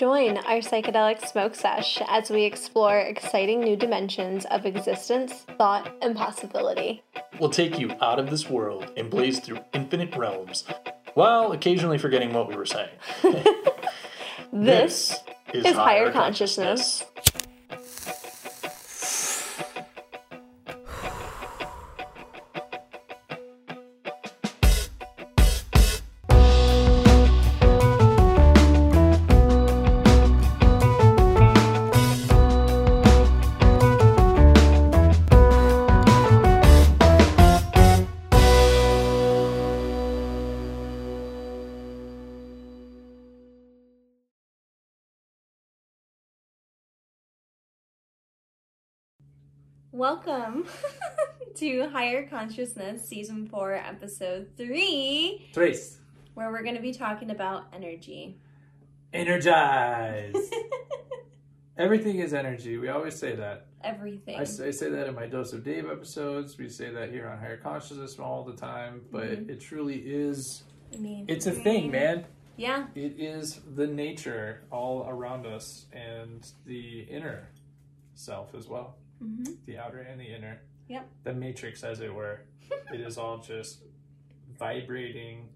Join our psychedelic smoke sesh as we explore exciting new dimensions of existence, thought, and possibility. We'll take you out of this world and blaze through infinite realms, while occasionally forgetting what we were saying. This, is, higher, consciousness. Welcome to Higher Consciousness Season 4, Episode 3, Trace. where we're going to be talking about energy. Energize. Everything is energy. We always say that. Everything. I say, I say that in my Dose of Dave episodes. We say that here on Higher Consciousness all the time, but Mhm. it truly is. I mean, It's a thing, man. Yeah, It is the nature all around us and the inner self as well. Hmm The outer and the inner. Yep. The matrix, as it were. it is all just vibrating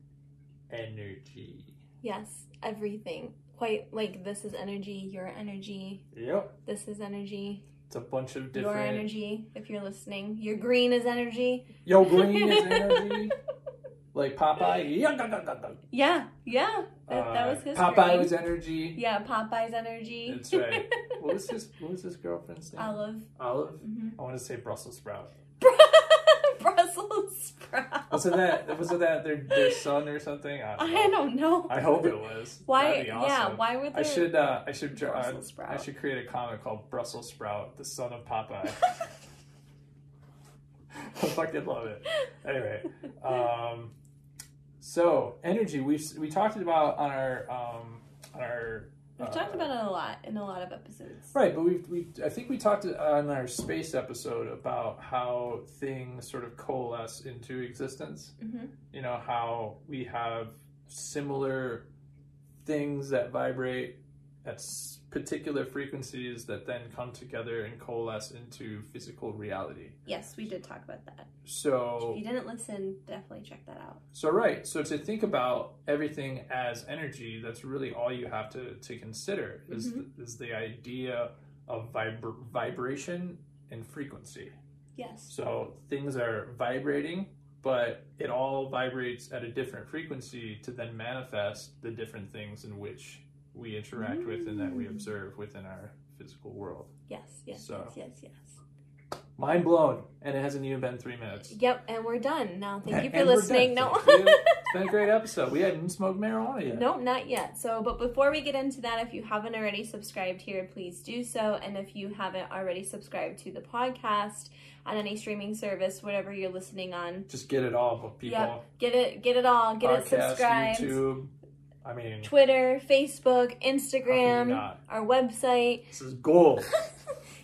energy. yes, everything. Quite like this is energy, your energy, Yep. this is energy, It's a bunch of different. your energy, if you're listening. Your green is energy. Yo, green is energy. Like Popeye. Yeah, yeah. That, that Uh, was his Popeye green. was energy. Yeah, Popeye's energy. That's right. What was his What was his girlfriend's name? Olive. Olive. hmm I want to say Brussels sprout. Brussels sprout. Was it that? Was it that their their son or something? I don't know. I don't know. I hope it was. Why? Be Yeah. Why would I should. Uh, I should. draw- Uh, I should create a comic called Brussels Sprout, the son of Popeye. I fucking love it. Anyway, um, so energy. We we talked about on our um, on our. We've uh, talked about it a lot in a lot of episodes. Right, but we've, we I think we talked on our space episode about how things sort of coalesce into existence. hmm You know how we have similar things that vibrate at particular frequencies that then come together and coalesce into physical reality. Yes, we did talk about that. So If you didn't listen, definitely check that out. So right, so to think about everything as energy, that's really all you have to, to consider is Mm-hmm. is the idea of vibr- vibration and frequency. Yes. So things are vibrating, but it all vibrates at a different frequency to then manifest the different things in which we interact with and that we Mm. observe within our physical world. Yes. Yes. So. Yes. Yes. Yes. Mind blown, and it hasn't even been three minutes. Yep. And we're done now. Thank you for listening. No. It's been a great episode. We hadn't smoked marijuana yet. Nope, not yet. So, but before we get into that, if you haven't already subscribed here, please do so. And if you haven't already subscribed to the podcast on any streaming service, whatever you're listening on, Just get it all, people. Yep. get it, get it all, get it Podcast, subscribed. YouTube. I mean, Twitter, Facebook, can Instagram, our website. This is gold.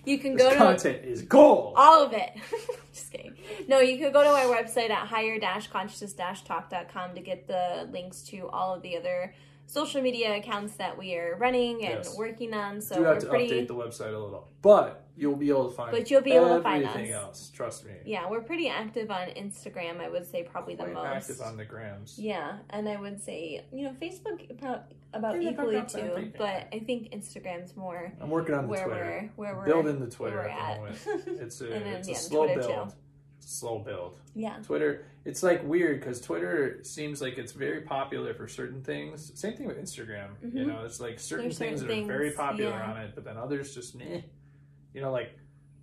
You can this go to content is gold. all of it. Just kidding. No, you could go to our website at higher-consciousness-talk.com to get the links to all of the other social media accounts that we are running and Yes. working on. So Do have to pretty update the website a little, but you'll be able to find. But you'll be able to find everything us. else. Trust me. yeah, we're pretty active on Instagram. I would say probably the most. active on the grams. yeah, and I would say you know Facebook about, about equally about that, I too, but I think Instagram's more I'm working on the where Twitter. we're where we're Building the Twitter where at the moment. It's a then, it's a yeah, slow Twitter build. too. It's a slow build. yeah. Twitter, it's like weird because Twitter seems like it's very popular for certain things. Same thing with Instagram. You Mhm. know, it's like certain There's things certain that are very popular yeah. on it, but then others just meh. You know, like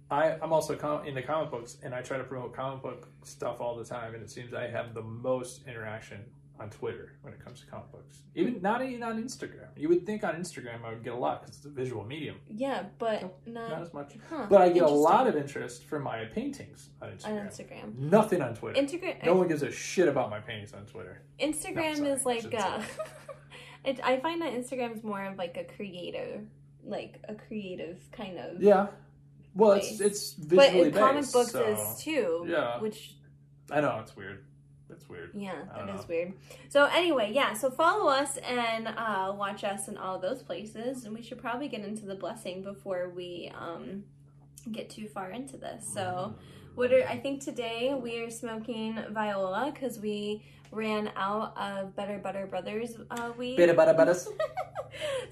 I, I'm also com- into comic books, and I try to promote comic book stuff all the time, and it seems I have the most interaction on Twitter when it comes to comic books. Even not even on Instagram. You would think on Instagram I would get a lot because it's a visual medium, Yeah, but not not as much. huh, But I get a lot of interest for my paintings on on Instagram. Instagram. Nothing on Twitter. Instagram No one gives a shit about my paintings on Twitter. Instagram No, is like uh, it, I find that Instagram is more of like a creative, like a creative kind of. Yeah. Well, it's Place. it's but visually it, comic based, books so- is too. Yeah. Which I know it's weird. That's weird. Yeah, I don't that is know. weird. So anyway, yeah, so follow us and uh, watch us in all those places, and we should probably get into the blessing before we um, get too far into this. So, what are I think today we are smoking Viola because we ran out of Better Butter Brothers uh, weed. Better about about us.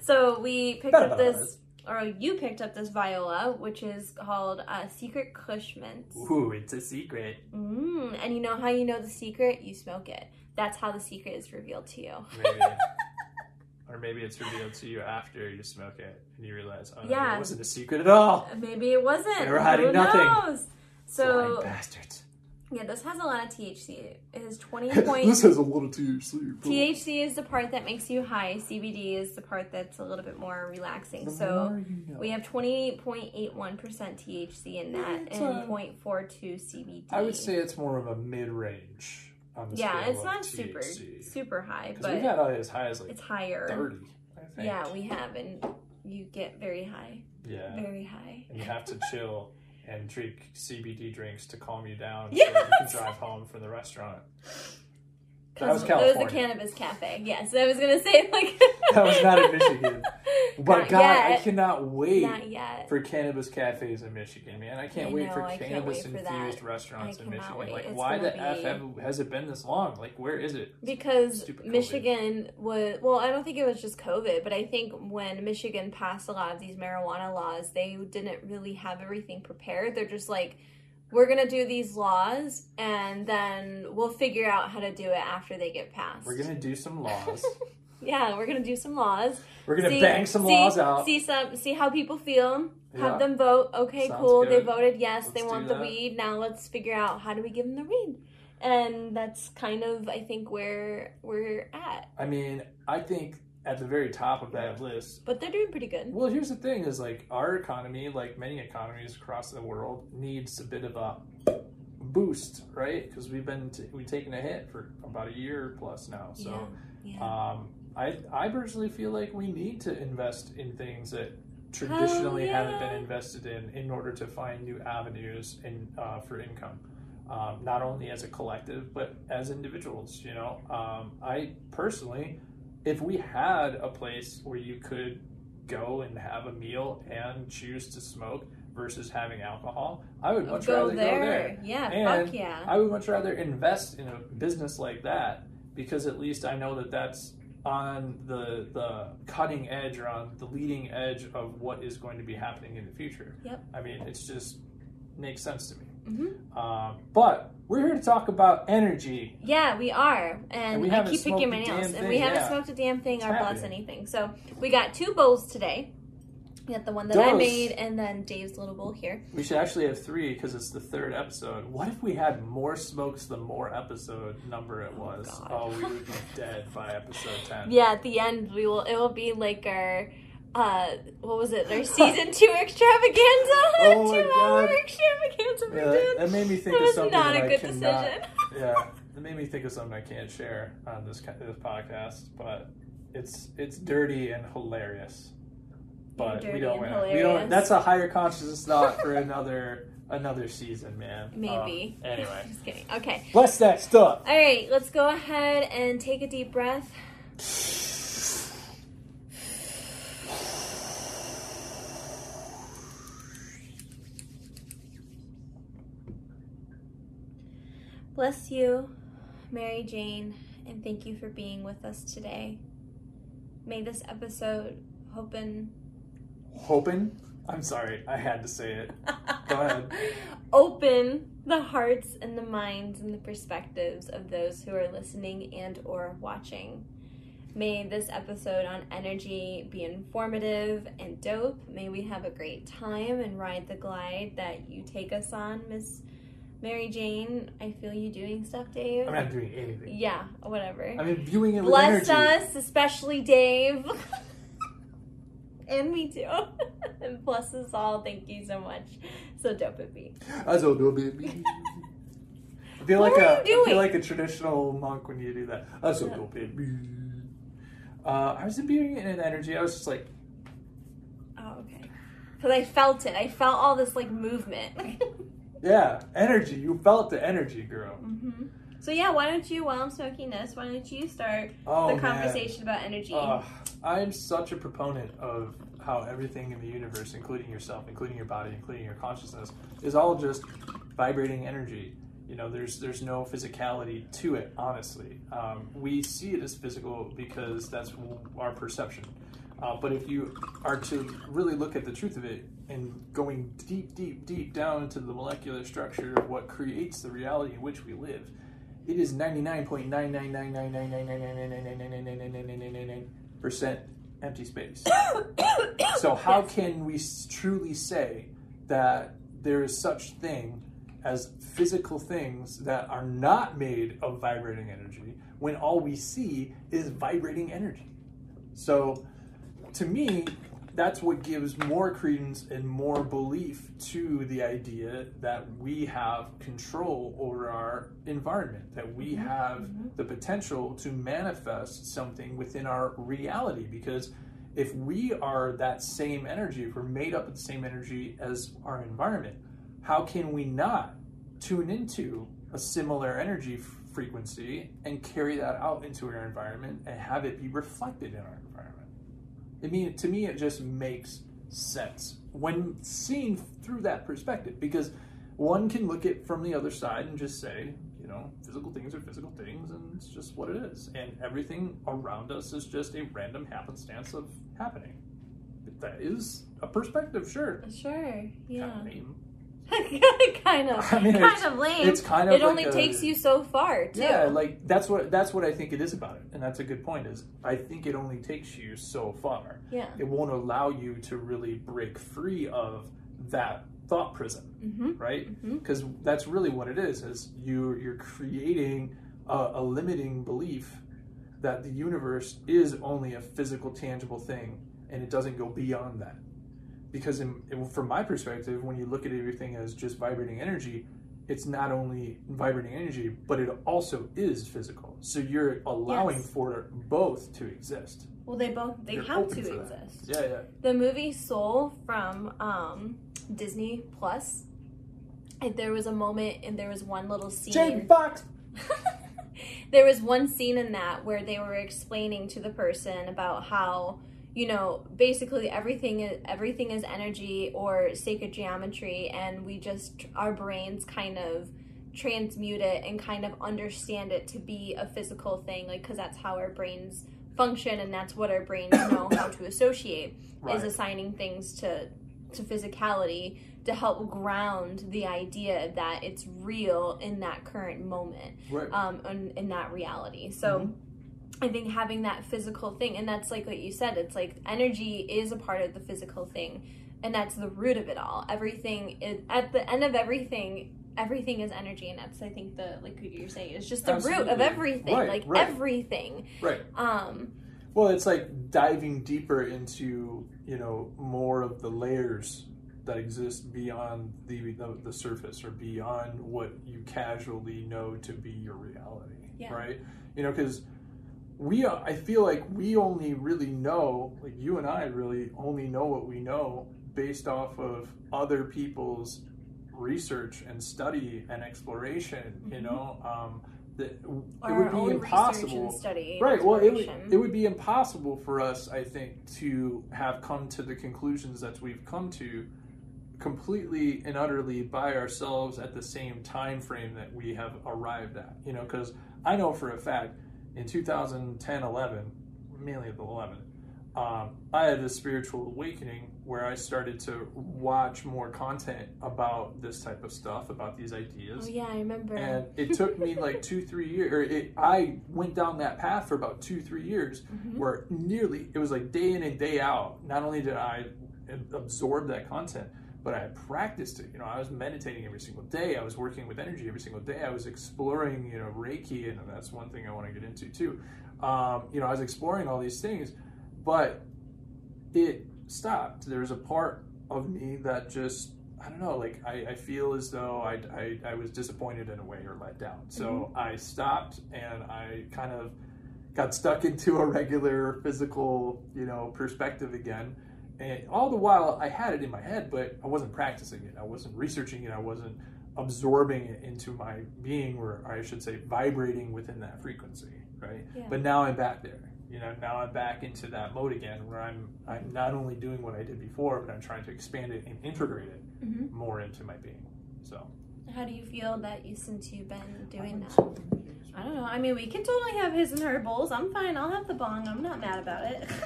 so we picked Better up Butter this, or you picked up this Viola, which is called uh, Secret Kush Mint. Ooh, it's a secret. Mm, and you know how you know the secret? You smoke it. That's how the secret is revealed to you. Maybe. or maybe it's revealed to you after you smoke it and you realize, oh, no, Yeah. it wasn't a secret at all. Maybe it wasn't. They were hiding Who nothing. knows? So Blind bastards. Yeah, this has a lot of THC. It has twenty point. This has a little THC. THC is the part that makes you high. CBD is the part that's a little bit more relaxing. So we have twenty point eight one percent THC in that It's, and uh, 0.42 CBD. I would say it's more of a mid-range on the yeah, it's not super THC. super high, Because we've but had as high as like it's higher. 30, I think. Yeah, we have, and you get very high, Yeah. very high. And you have to chill and drink CBD drinks to calm you down Yes! so you can drive home from the restaurant. That was California. It was a cannabis cafe. Yes, I was gonna say like That was not in Michigan. But Not God, I cannot wait Not yet. for cannabis cafes in Michigan, man. I can't I wait know, for I cannabis wait for infused that. restaurants in Michigan. wait. Like, It's why the gonna F has it been this long? Like, where is it? Because Michigan was well, I don't think it was just COVID, but I think when Michigan passed a lot of these marijuana laws, they didn't really have everything prepared. They're just like, we're gonna do these laws, and then we'll figure out how to do it after they get passed. We're gonna do some laws. yeah, we're gonna do some laws. We're gonna See- bang some see- laws out. See some, see how people feel. Yeah. Have them vote. Okay, Sounds cool. They voted yes. they Let's want the weed. Now let's figure out how do we give them the weed. And that's kind of, I think, where we're at. I mean, I think at the very top of that list. But they're doing pretty good. Well, here's the thing: is like our economy, like many economies across the world, needs a bit of a boost, right? Because we've been t- we've taken a hit for about a year plus now. So. yeah, yeah. Um, I I personally feel like we need to invest in things that traditionally haven't been invested in in order to find new avenues in uh, for income. Um, not only as a collective but as individuals. You know, um, I personally, if we had a place where you could go and have a meal and choose to smoke versus having alcohol, I would much go rather there. go there. Yeah, And fuck yeah. I would much rather invest in a business like that because at least I know that that's on the the cutting edge or on the leading edge of what is going to be happening in the future. Yep. I mean, it's just makes sense to me. Hmm Um, but we're here to talk about energy. Yeah, we are. And, And we I keep picking my nails. And we haven't yeah. smoked a damn thing It's or blessed anything. So we got two bowls today. We got the one that I made and then Dave's little bowl here. We should actually have three because it's the third episode. What if we had more smokes the more episode number it was? God. Oh, we would be dead by episode ten. Yeah, at the end we will it will be like our uh what was it? Their season two extravaganza. Oh my hour God. extravaganza Yeah, did. that made me think That of was something not that a I good cannot decision. yeah, it made me think of something I can't share on this this podcast, but it's it's dirty and hilarious. But we don't win. We don't. That's a higher consciousness thought for another another season, man. Maybe. Um, anyway, Just kidding. Okay. bless that stuff. All right, let's go ahead and take a deep breath. Bless you, Mary Jane, and thank you for being with us today. May this episode open Hoping. I'm sorry, I had to say it. Go ahead. open the hearts and the minds and the perspectives of those who are listening and or watching may this episode on energy be informative and dope may we have a great time and ride the glide that you take us on miss mary jane i feel you doing stuff dave I'm not doing anything. yeah whatever I'm imbuing it with bless energy. us especially dave and me too and bless us all thank you so much so dope it be I so do, baby. I feel What like are a you I feel like a traditional monk when you do that. I so baby. Uh, I was imbuing it in an energy. I was just like, Oh, okay. Because I felt it. I felt all this like movement. Yeah, energy. You felt the energy, girl. hmm So yeah, why don't you, while I'm smoking this, why don't you start Oh, the conversation about energy? Uh, I'm such a proponent of how everything in the universe, including yourself, including your body, including your consciousness, is all just vibrating energy. You know, there's there's no physicality to it. Honestly, um, we see it as physical because that's our perception. Uh, but if you are to really look at the truth of it and going deep, deep, deep down into the molecular structure of what creates the reality in which we live, it is 99.999999999999999% empty space. So how can we truly say that there is such thing as physical things that are not made of vibrating energy when all we see is vibrating energy? So to me, that's what gives more credence and more belief to the idea that we have control over our environment, that we mm-hmm. have mm-hmm. the potential to manifest something within our reality. Because if we are that same energy, if we're made up of the same energy as our environment, how can we not tune into a similar energy frequency and carry that out into our environment and have it be reflected in our environment? I mean, to me, it just makes sense when seen through that perspective because one can look at from the other side and just say, you know, physical things are physical things and it's just what it is. And everything around us is just a random happenstance of happening. That is a perspective, sure. Sure, yeah. kind of, I mean, kind of lame. it's kind of It like only a- takes you so far, too. Yeah, like that's what that's what I think it is about it, and that's a good point. Is I think it only takes you so far. yeah. It won't allow you to really break free of that thought prison, Mm-hmm. right? Because that's really what it is. Is you you're creating a, a limiting belief that the universe is only a physical, tangible thing, and it doesn't go beyond that. Because in, from my perspective, when you look at everything as just vibrating energy, it's not only vibrating energy, but it also is physical. So you're allowing Yes. for both to exist. Well, they both they You're have to exist. Yeah, yeah. The movie Soul from um, Disney Plus. There was a moment and there was one little scene. Jamie Foxx. there was one scene in that where they were explaining to the person about how you know basically everything is everything is energy or sacred geometry and we just our brains kind of transmute it and kind of understand it to be a physical thing like because that's how our brains function and that's what our brains know how to associate is assigning things to to physicality to help ground the idea that it's real in that current moment Right. um, in, in that reality. So Mm-hmm. I think having that physical thing, and that's like what you said, it's like energy is a part of the physical thing, and that's the root of it all. Everything is at the end of everything. Everything is energy, and that's I think the like you're saying is just the root of everything, Right, like right. everything. right. Um, Well, it's like diving deeper into you know more of the layers that exist beyond the the, the surface or beyond what you casually know to be your reality. Yeah. Right. You know, because we I feel like we only really know like you and I really only know what we know based off of other people's research and study and exploration. You Mhm. know. Um, that it our would be impossible research and study, Right. Well, it would, it would be impossible for us, I think, to have come to the conclusions that we've come to completely and utterly by ourselves at the same time frame that we have arrived at. You know, because I know for a fact in 2010, 11, mainly the 11, um, I had this spiritual awakening where I started to watch more content about this type of stuff, about these ideas oh yeah, I remember. and it took me like two three years or it, i went down that path for about two three years Mhm. where nearly it was like day in and day out not only did i absorb that content but i practiced it. You know i was meditating every single day. I was working with energy every single day. I was exploring you know reiki and that's one thing i want to get into too. Um, you know i was exploring all these things but it stopped. There was a part of me that just I don't know, like I, I feel as though I, I, I was disappointed in a way or let down. So I stopped and I kind of got stuck into a regular physical, you know, perspective again. And all the while I had it in my head, but I wasn't practicing it. I wasn't researching it. I wasn't absorbing it into my being, or I should say, vibrating within that frequency, right? Yeah. But now I'm back there. You know, now I'm back into that mode again, where I'm I'm not only doing what I did before, but I'm trying to expand it and integrate it Mhm. more into my being. So. How do you feel that you since you've been doing that? I don't know. I mean, we can totally have his and her bowls. I'm fine. I'll have the bong. I'm not mad about it.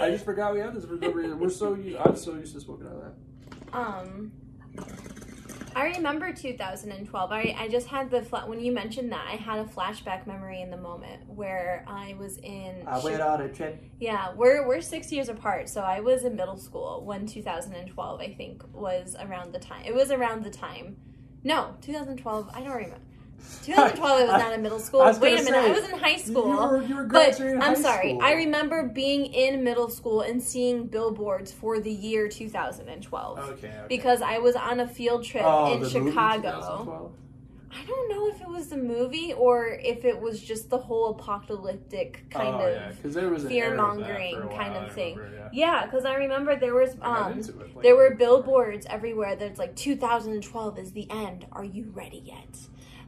I just forgot we had this for no reason. We're so used, I'm so used to smoking out of that. um, I remember 2012. I, I just had the fla- when you mentioned that I had a flashback memory in the moment where I was in. I went on a trip. Yeah, we're we're six years apart, so I was in middle school when 2012 I think was around the time. It was around the time. No, 2012. I don't remember. 2012 I was not in middle school. I Wait a gonna minute, I was in high school. You were, you were But graduating I'm sorry. school. I remember being in middle school and seeing billboards for the year 2012 Okay. okay. because I was on a field trip Oh, in the movie Chicago. 2012? I don't know if it was the movie or if it was just the whole apocalyptic kind oh, of yeah, because there was fear era of mongering for a while, kind of thing. remember, yeah. Yeah, because I remember there was um it, like, there were right billboards everywhere that's like 2012 is the end. Are you ready yet?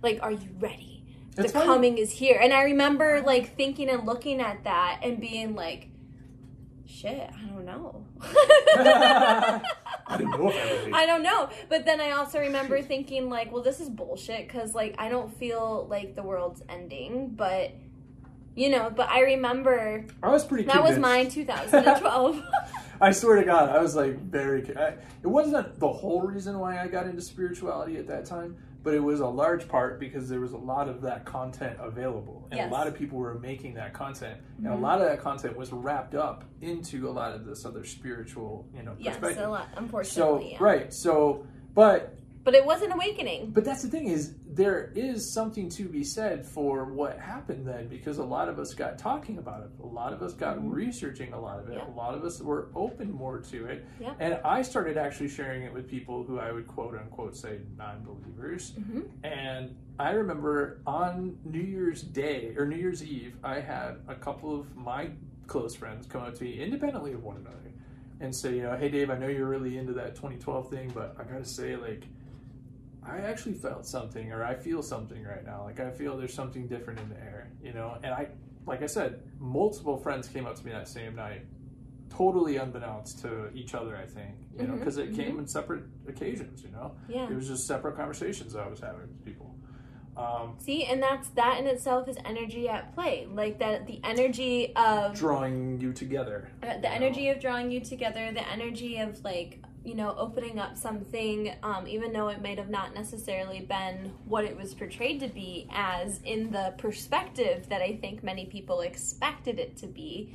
Like, are you ready? It's the funny. coming is here. And I remember like thinking and looking at that and being like, shit, I don't know. I didn't know I don't know. But then I also remember thinking like, well, this is bullshit because like I don't feel like the world's ending, but you know, but I remember I was pretty. that was mine 2012. I swear to God, I was like very. I, it wasn't the whole reason why I got into spirituality at that time, but it was a large part because there was a lot of that content available, and Yes. a lot of people were making that content, and a Mhm. lot of that content was wrapped up into a lot of this other spiritual, you know, yes, a lot, so unfortunately. yeah. right, so but But it was an awakening. But that's the thing is there is something to be said for what happened then because a lot of us got talking about it. A lot of us got Mhm. researching a lot of it. Yeah. A lot of us were open more to it. Yeah. And I started actually sharing it with people who I would quote unquote say non-believers. hmm And I remember on New Year's Day or New Year's Eve, I had a couple of my close friends come up to me independently of one another and say, you know, hey Dave, I know you're really into that 2012 thing, but I gotta say, like, I actually felt something or I feel something right now. Like, I feel there's something different in the air, you know? And I, like I said, multiple friends came up to me that same night, totally unbeknownst to each other, I think, you know, Mhm, because it mhm. came in separate occasions, you know? Yeah. It was just separate conversations I was having with people. Um, See, and that's that in itself is energy at play. Like that, the energy of drawing you together. Uh, the you know? energy of drawing you together the energy of like you know opening up something um, even though it might have not necessarily been what it was portrayed to be as in the perspective that i think many people expected it to be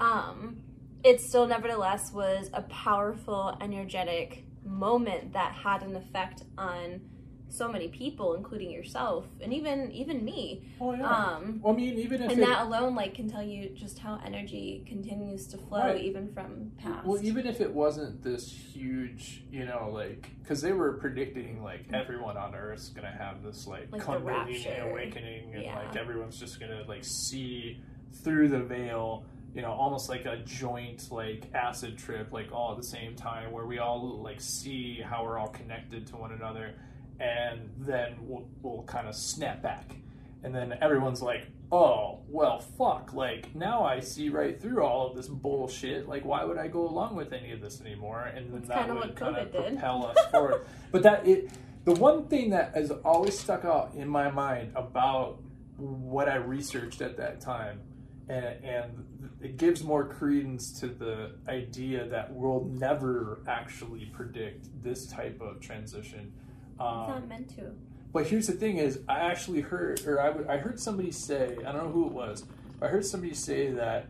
um, it still nevertheless was a powerful energetic moment that had an effect on so many people including yourself and even even me Oh yeah. um, well, I mean, even if and it, that alone like can tell you just how energy continues to flow Right. even from past well, even if it wasn't this huge, you know, like because they were predicting like everyone on Earth's gonna have this like, Like Kundalini awakening, and Yeah. like everyone's just gonna like see through the veil. You know, almost like a joint like acid trip, like all at the same time, where we all like see how we're all connected to one another, and then we'll we'll kind of snap back, and then everyone's like, oh well, fuck, like now I see right through all of this bullshit. Like, why would I go along with any of this anymore? And then That's that kinda would kind of propel us forward. But that it, the one thing that has always stuck out in my mind about what I researched at that time, and, and it gives more credence to the idea that we'll never actually predict this type of transition. It's Um, not meant to but here's the thing: is I actually heard, or I, w- I heard somebody say, I don't know who it was, but I heard somebody say that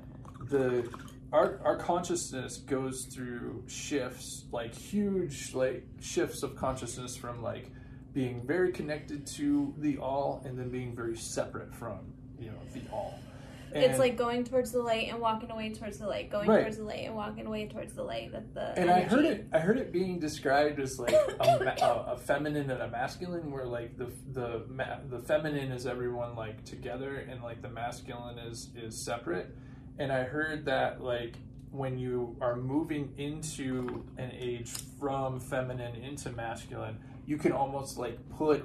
the our our consciousness goes through shifts, like huge, like shifts of consciousness from like being very connected to the all, and then being very separate from you know the all. It's like going towards the light and walking away towards the light going Right. towards the light and walking away towards the light that the and I heard it. I heard it being described as like a, a, a feminine and a masculine, where like the the ma- the feminine is everyone like together, and like the masculine is is separate. And I heard that like when you are moving into an age from feminine into masculine, you can almost like put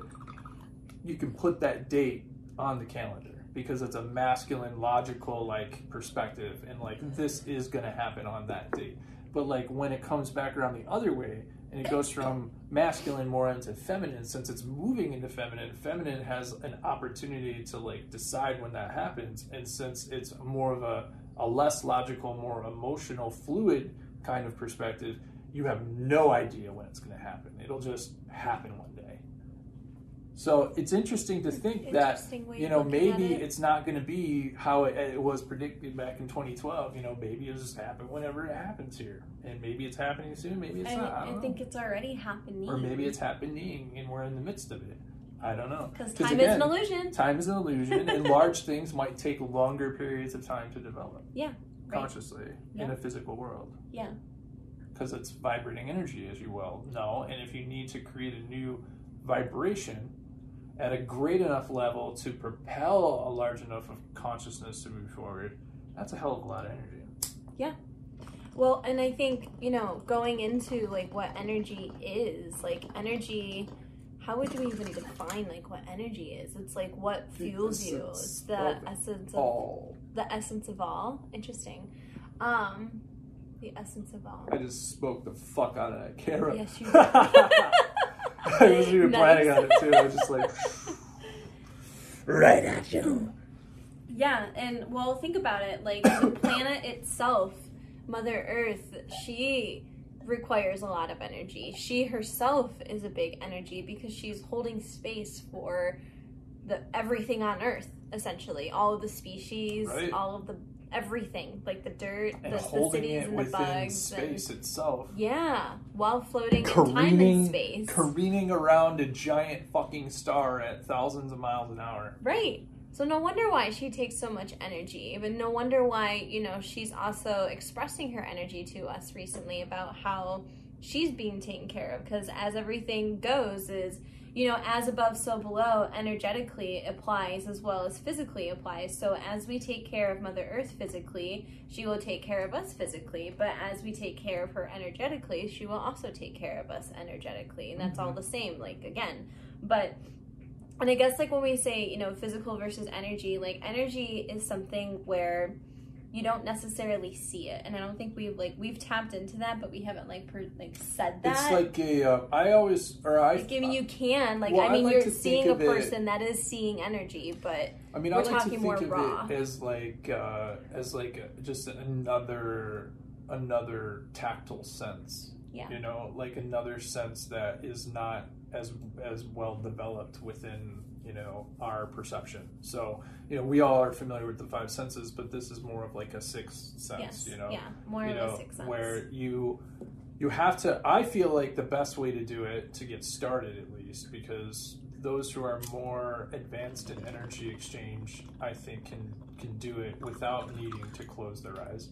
you can put that date on the calendar because it's a masculine logical like perspective and like mm-hmm. this is going to happen on that date. But like when it comes back around the other way and it goes from masculine more into feminine since it's moving into feminine feminine has an opportunity to like decide when that happens. And since it's more of a, a less logical more emotional fluid kind of perspective you have no idea when it's going to happen. It'll just happen one day so it's interesting to think that Interesting way you know maybe it. it's not going to be how it, it was predicted back in 2012 you know maybe it'll just happen whenever it happens here and maybe it's happening soon maybe it's I, not I, I think it's already happening. or maybe it's happening and we're in the midst of it i don't know because 'Cause time is an illusion. time is an illusion and large things might take longer periods of time to develop Yeah, right. consciously in Yeah. a physical world Yeah. because it's vibrating energy as you well know and if you need to create a new vibration at a great enough level to propel a large enough of consciousness to move forward that's a hell of a lot of energy Yeah. Well, and I think, you know, going into like what energy is, like energy, how would we even define like what energy is? It's like what The fuels you. It's the of essence of all the essence of all. Interesting. Um the essence of all. i just spoke the fuck out of that camera Yes, you i wasn't even Nice. planning on it too i was just like right at you Yeah, and well, think about it. Like the planet itself, Mother Earth, she requires a lot of energy. She herself is a big energy because she's holding space for the everything on Earth, essentially. All of the species, Right. all of the everything, like the dirt, and the, the cities it and the bugs. and- space itself yeah, while floating in time and careening, space. careening around a giant fucking star at thousands of miles an hour. Right. So no wonder why she takes so much energy. But no wonder why, you know, she's also expressing her energy to us recently about how she's being taken care of because as everything goes is you know as above so below energetically applies as well as physically applies. So as we take care of mother earth physically she will take care of us physically. But as we take care of her energetically she will also take care of us energetically. And that's all mm-hmm. the same like again. But and I guess like when we say, you know, physical versus energy, like energy is something where you don't necessarily see it, and I don't think we've like we've tapped into that, but we haven't like per, like said that. It's like a. Uh, I always or I. Like, I mean, you can like Well, I I mean, like you're seeing a of it- person that is seeing energy, but I mean, we're I like to talking think more of raw. it as like uh, as like just another another tactile sense. Yeah. You know, like another sense that is not as as well developed within you know our perception. So you know, we all are familiar with the five senses, but this is more of like a sixth sense. yes, You know, yeah, more you of know, a sixth sense. where you you have to i feel like the best way to do it to get started at least because those who are more advanced in energy exchange i think can can do it without needing to close their eyes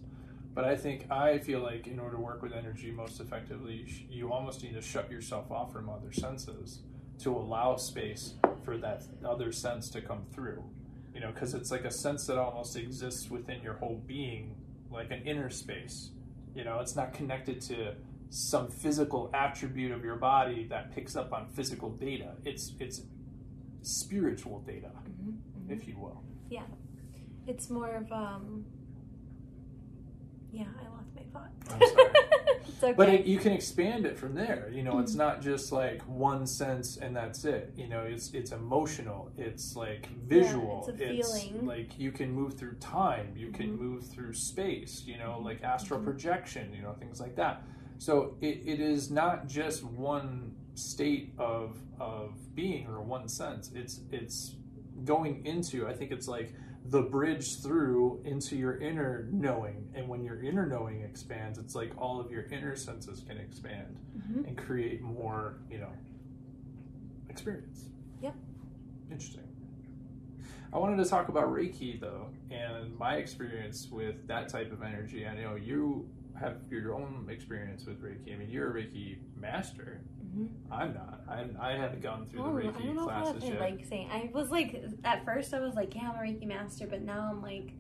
but i think i feel like in order to work with energy most effectively you, you almost need to shut yourself off from other senses to allow space for that other sense to come through you know because it's like a sense that almost exists within your whole being like an inner space you know, it's not connected to some physical attribute of your body that picks up on physical data. It's it's spiritual data, Mhm, mhm. if you will. Yeah. It's more of um. Yeah, I lost my thought. It's okay. But it, you can expand it from there. You know, it's not just like one sense and that's it. You know, it's it's emotional. It's like visual. it's a feeling. like you can move through time. You can Mhm. move through space. You know, like astral Mhm. projection. You know, things like that. So it, it is not just one state of of being or one sense. It's it's going into. I think it's like the bridge through into your inner knowing. And when your inner knowing expands, it's like all of your inner senses can expand Mhm. and create more, you know, experience. Yep. Interesting. I wanted to talk about Reiki though, and my experience with that type of energy. I know you have your own experience with Reiki. I mean, you're a Reiki master. Mhm. I'm not. I, I haven't gone through Oh, the I don't Reiki know if I classes yet. like saying. I was like, at first, I was like, yeah, I'm a Reiki master, but now I'm like,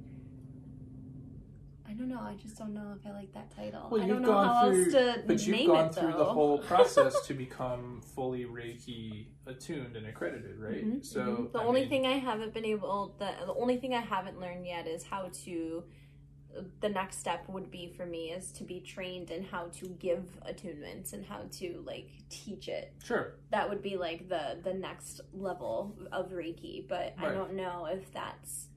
I don't know. I just don't know if I like that title. Well, I don't know how through, else to but you've gone it through the whole process to become fully Reiki attuned and accredited, right? Mhm, So mhm. the I only mean, thing I haven't been able the the only thing I haven't learned yet is how to the next step would be for me is to be trained in how to give attunements and how to like teach it. sure. That would be like the the next level of Reiki, but I don't know if that's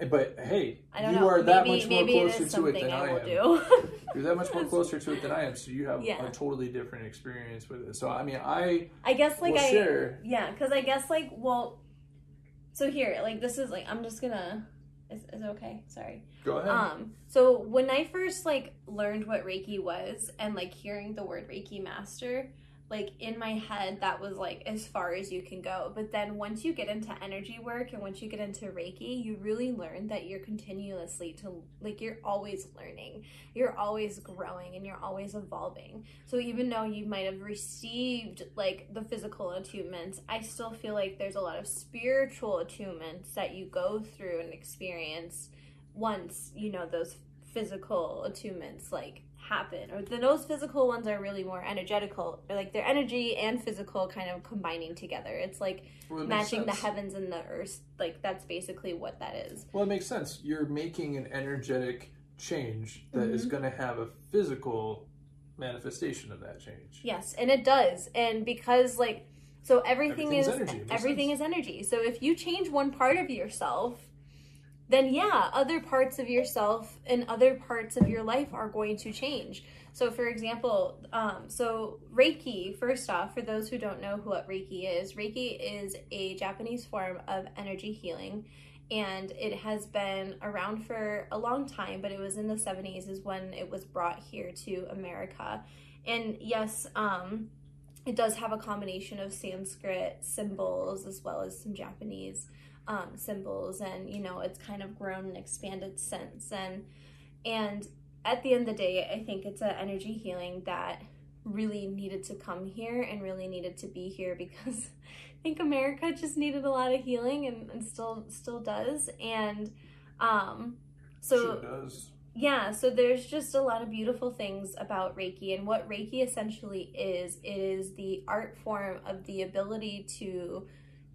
eh, But hey, I don't you know. are that maybe much more it closer is to it than I I am. do. You're that much more closer to it than I am, so you have Yeah. a totally different experience with it. So I mean, I I guess like I share. Yeah, because I guess like well, so here like this is like I'm just gonna. Is, is okay? Sorry. Go ahead. Um. So when I first like learned what Reiki was and like hearing the word Reiki master, like in my head that was like as far as you can go. But then once you get into energy work and once you get into Reiki, you really learn that you're continuously to like you're always learning. You're always growing and you're always evolving. So even though you might have received like the physical attunements, I still feel like there's a lot of spiritual attunements that you go through and experience once you know those physical attunements like happen or the those physical ones are really more energetical or like their energy and physical kind of combining together it's like Well, it matching the heavens and the earth like that's basically what that is Well, it makes sense. You're making an energetic change that is Mm-hmm. going to have a physical manifestation of that change. yes and it does and because like so everything is energy. Everything sense. is energy so if you change one part of yourself then yeah, other parts of yourself and other parts of your life are going to change. So, for example, um, so Reiki, first off, for those who don't know what Reiki is, Reiki is a Japanese form of energy healing. And it has been around for a long time, but it was in the 70s is when it was brought here to America. And yes, um, it does have a combination of Sanskrit symbols as well as some Japanese um, symbols and you know it's kind of grown and expanded since and and at the end of the day i think it's an energy healing that really needed to come here and really needed to be here because i think america just needed a lot of healing and, and still still does. And um so sure does. yeah, so there's just a lot of beautiful things about Reiki, and what Reiki essentially is, it is the art form of the ability to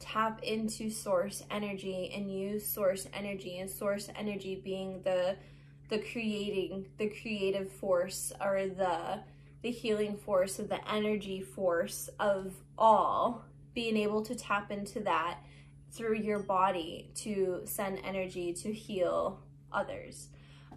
tap into source energy and use source energy, and source energy being the the creating, the creative force, or the the healing force, or the energy force of all, being able to tap into that through your body to send energy to heal others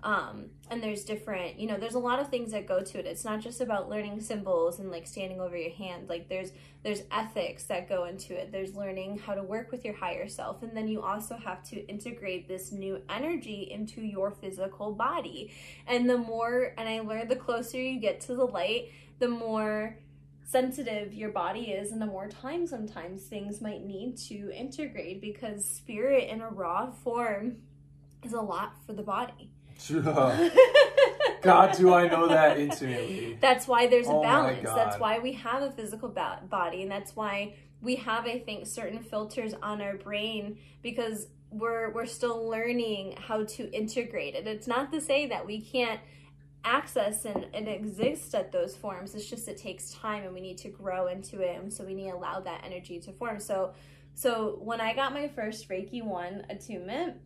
um and there's different you know there's a lot of things that go to it. It's not just about learning symbols and like standing over your hand. Like there's there's ethics that go into it. There's learning how to work with your higher self. And then you also have to integrate this new energy into your physical body. And the more and i learned the closer you get to the light the more sensitive your body is and the more time sometimes things might need to integrate because spirit in a raw form is a lot for the body God, do I know that intimately? That's why there's a Oh my balance. That's why we have a physical ba- body, and that's why we have, I think, certain filters on our brain because we're we're still learning how to integrate it. It's not to say that we can't access and, and exist at those forms. It's just it takes time, and we need to grow into it, and so we need to allow that energy to form. So, so when I got my first Reiki one attunement,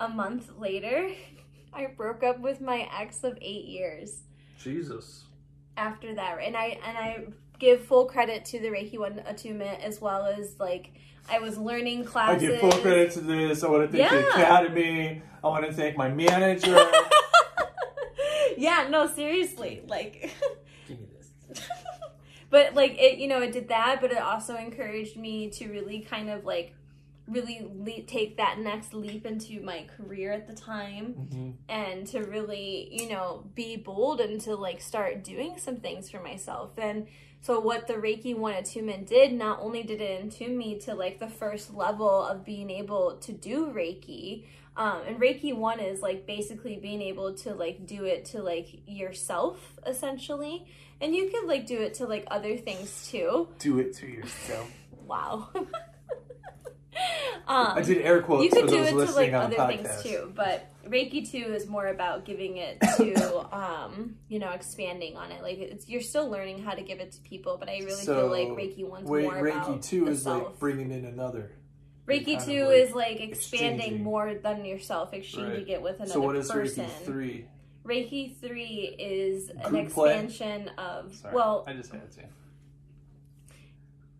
a month later, I broke up with my ex of eight years Jesus. after that and i and i give full credit to the reiki one attunement as well as like i was learning classes. I give full credit to this. I want to thank the academy. I want to thank my manager. yeah no seriously like Give me this. but like it you know it did that but it also encouraged me to really kind of like really le- take that next leap into my career at the time Mhm. and to really you know be bold and to like start doing some things for myself and so what the reiki one attunement did not only did it attune me to like the first level of being able to do reiki um, and reiki one is like basically being able to like do it to like yourself essentially and you could like do it to like other things too Do it to yourself. wow um, I did air quotes you could do it to like other podcast. things too but Reiki two is more about giving it to, um, you know, expanding on it. Like it's you're still learning how to give it to people, but I really So, feel like Reiki one's Wait, more Reiki about two is self. like bringing in another. Reiki two like is like expanding more than yourself, exchanging Right. it with another So what is person. Reiki three? Reiki three is an Group play? expansion of Sorry, well, I just had to.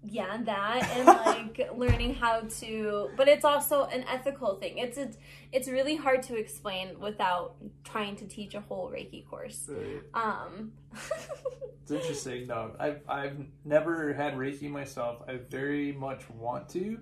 Yeah, that and like learning how to, but it's also an ethical thing. It's it's it's really hard to explain without trying to teach a whole Reiki course. Right. Um, It's interesting. No, I've I've never had Reiki myself. I very much want to.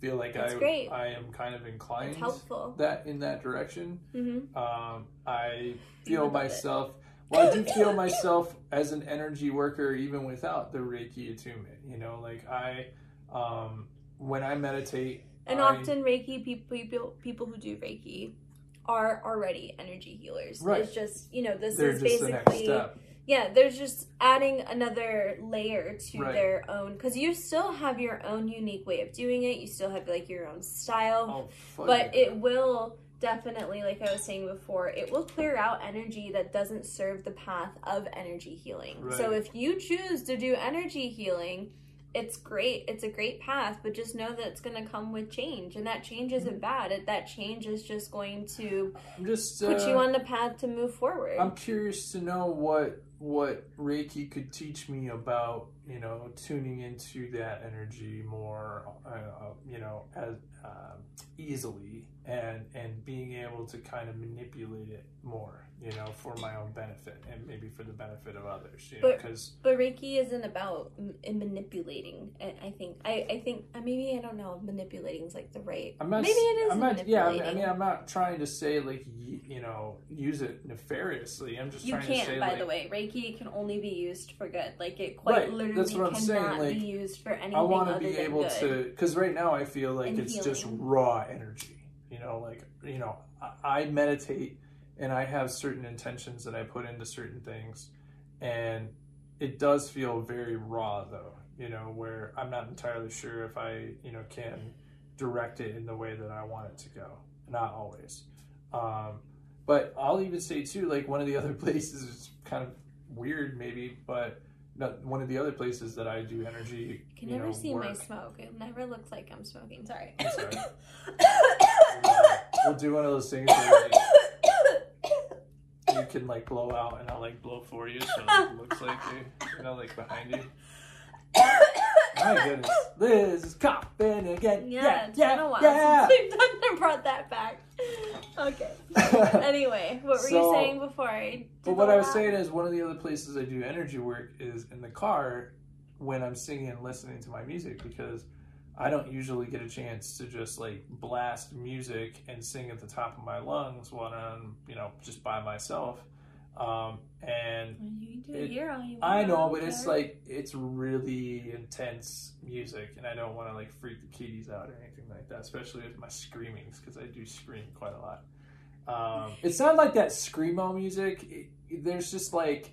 Feel like That's I great. I am kind of inclined helpful. that in that direction. hmm Um, I feel myself. Well, I do feel myself as an energy worker even without the Reiki attunement. You know, like I, um, when I meditate, And I- often Reiki people, people people who do Reiki are already energy healers. Right. It's just you know this they're is the basically step. yeah. There's just adding another layer to Right. their own because you still have your own unique way of doing it. You still have like your own style. Oh, fuck but yeah. it will definitely like i was saying before it will clear out energy that doesn't serve the path of energy healing. So if you choose to do energy healing it's great. It's a great path but just know that it's going to come with change and that change isn't bad. It- that change is just going to I'm just put uh, you on the path to move forward. I'm curious to know what what Reiki could teach me about you know tuning into that energy more, uh, uh, you know, as um easily and and being able to kind of manipulate it more, you know, for my own benefit and maybe for the benefit of others, you know, But- because but reiki isn't about m- manipulating i I think i i think uh, maybe i don't know manipulating is like the right I'm not. maybe it is I'm not. Yeah, I mean, I mean, I'm not trying to say like you know use it nefariously. I'm just You trying can't, to say by like the way. Reiki can only be used for good. Like it quite Right, literally that's what I'm cannot saying, like, be used for anything I want to be able good. to, because right now I feel like And it's just raw energy. You know, like you know, I, I meditate and I have certain intentions that I put into certain things, and it does feel very raw though. You know, where I'm not entirely sure if I you know can direct it in the way that I want it to go. Not always. Um, but I'll even say too, like one of the other places is kind of weird, maybe, but one of the other places that I do energy. You can you never know, see my smoke. It never looks like I'm smoking. Sorry. I'm sorry. We'll do one of those things where like, you can like blow out, and I'll like blow for you, so it looks like you, you know, like behind you. My goodness, Liz is coughing again. yeah, Yeah, it's yeah, been a while yeah. since we've done and brought that back. Okay. Anyway, what were you saying before I? Did But what I was that? saying is one of the other places I do energy work is in the car when I'm singing and listening to my music because I don't usually get a chance to just like blast music and sing at the top of my lungs when I'm, you know, just by myself. Um, and Well, You can do It- it here all you want. I know, but it's like it's really intense music, and I don't want to like freak the kiddies out or anything like that, especially with my screamings because I do scream quite a lot. Um, it's not like that screamo music. It- there's just like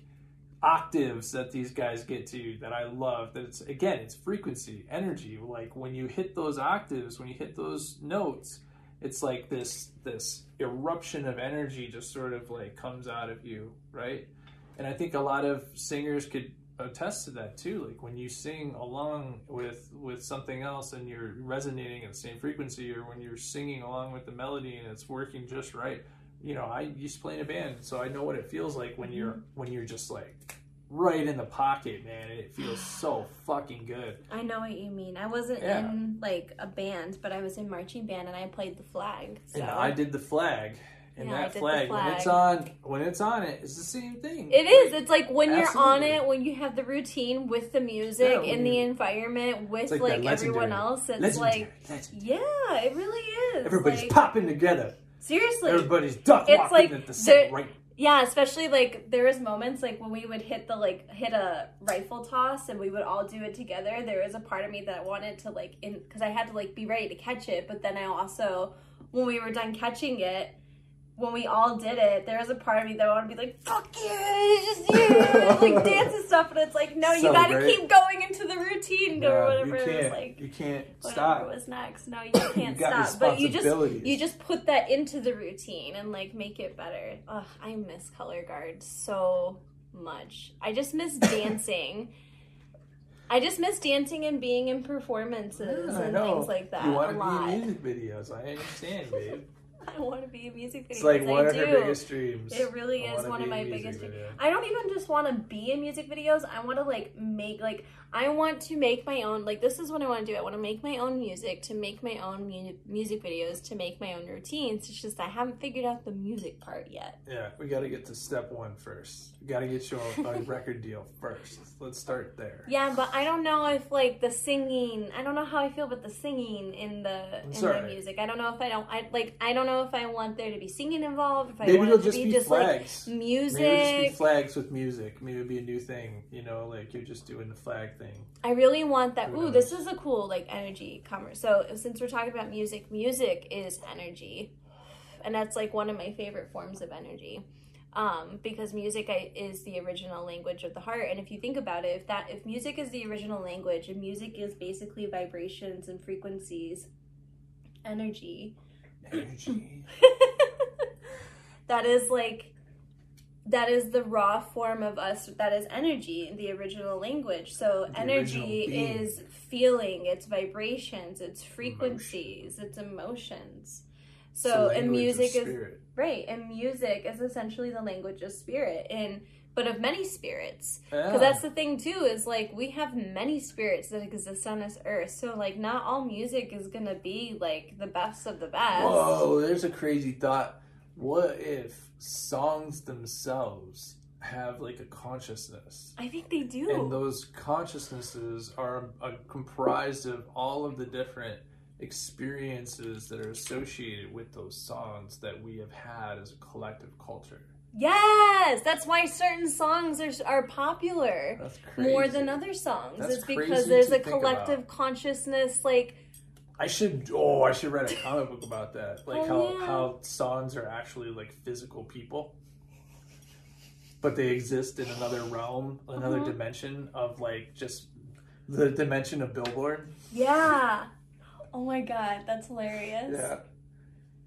octaves that these guys get to that I love. That it's again, it's frequency, energy. Like when you hit those octaves, when you hit those notes, it's like this this eruption of energy just sort of like comes out of you, right? And I think a lot of singers could attest to that too. Like when you sing along with with something else and you're resonating at the same frequency, or when you're singing along with the melody and it's working just right. You know, I used to play in a band, so I know what it feels like when you're when you're just like right in the pocket, man. It feels so fucking good. I know what you mean. I wasn't Yeah. in like a band, but I was in marching band and I played the flag. So And I did the flag. And Yeah, that the flag, when it's on, when it's on it, it's the same thing. It is. It's like when you're on it, when you have the routine with the music Yeah, in the environment with like like, everyone else. It's Legendary, like, legendary. yeah, it really is. Everybody's like, popping together. Seriously. Everybody's duck It's walking like at the same right. Yeah, especially like there was moments like when we would hit the like hit a rifle toss and we would all do it together. There was a part of me that wanted to like in because I had to like be ready to catch it, but then I also when we were done catching it, when we all did it, there was a part of me that wanted to be like, "Fuck you, it's just you," like dance and stuff. But it's like, no, you So gotta great. keep going into the routine or Yeah, whatever you it was like. you can't Whatever stop. was next. No, you can't got stop. But you just you just put that into the routine and like make it better. Ugh, I miss color guard so much. I just miss dancing. I just miss dancing and being in performances Yeah, and things like that You want to be in music videos. I understand, babe. I want to be in music videos. It's like one I of do. her biggest dreams. It really I is one of my biggest. video. I don't even just want to be in music videos. I want to like make like I want to make my own. Like this is what I want to do. I want to make my own music, to make my own mu- music videos, to make my own routines. It's just I haven't figured out the music part yet. Yeah, we got to get to step one first. We got to get you a, a record deal first. Let's start there. Yeah, but I don't know if like the singing. I don't know how I feel about the singing in the in the music. I don't know if I don't. I like. I don't know if I want there to be singing involved. If I Maybe want it'll it to just be be just like music. Maybe it'll just be flags with music. Maybe it'll be a new thing. You know, like you're just doing the flag thing. I really want that. Ooh, this is a cool like energy comer. So since we're talking about music, music is energy, and that's like one of my favorite forms of energy, um, because music is the original language of the heart. And if you think about it, if that if music is the original language, and music is basically vibrations and frequencies, energy, Energy. that is like that is the raw form of us that is energy in the original language. So The energy is feeling it's vibrations it's frequencies it's emotions. So and music is right and music is essentially the language of spirit. And but of many spirits Yeah. because that's the thing too is like we have many spirits that exist on this earth so like not all music is gonna be like the best of the best Whoa, there's a crazy thought. What if songs themselves have like a consciousness? i think they do And those consciousnesses are uh, comprised of all of the different experiences that are associated with those songs that we have had as a collective culture. Yes, that's why certain songs are are popular more than other songs. That's it's because there's a collective consciousness. Like, I should. Oh, I should write a comic book about that. Like Oh, how yeah. how songs are actually like physical people, but they exist in another realm, another Mhm. dimension of like just the dimension of Billboard. yeah. Oh my god, that's hilarious. Yeah,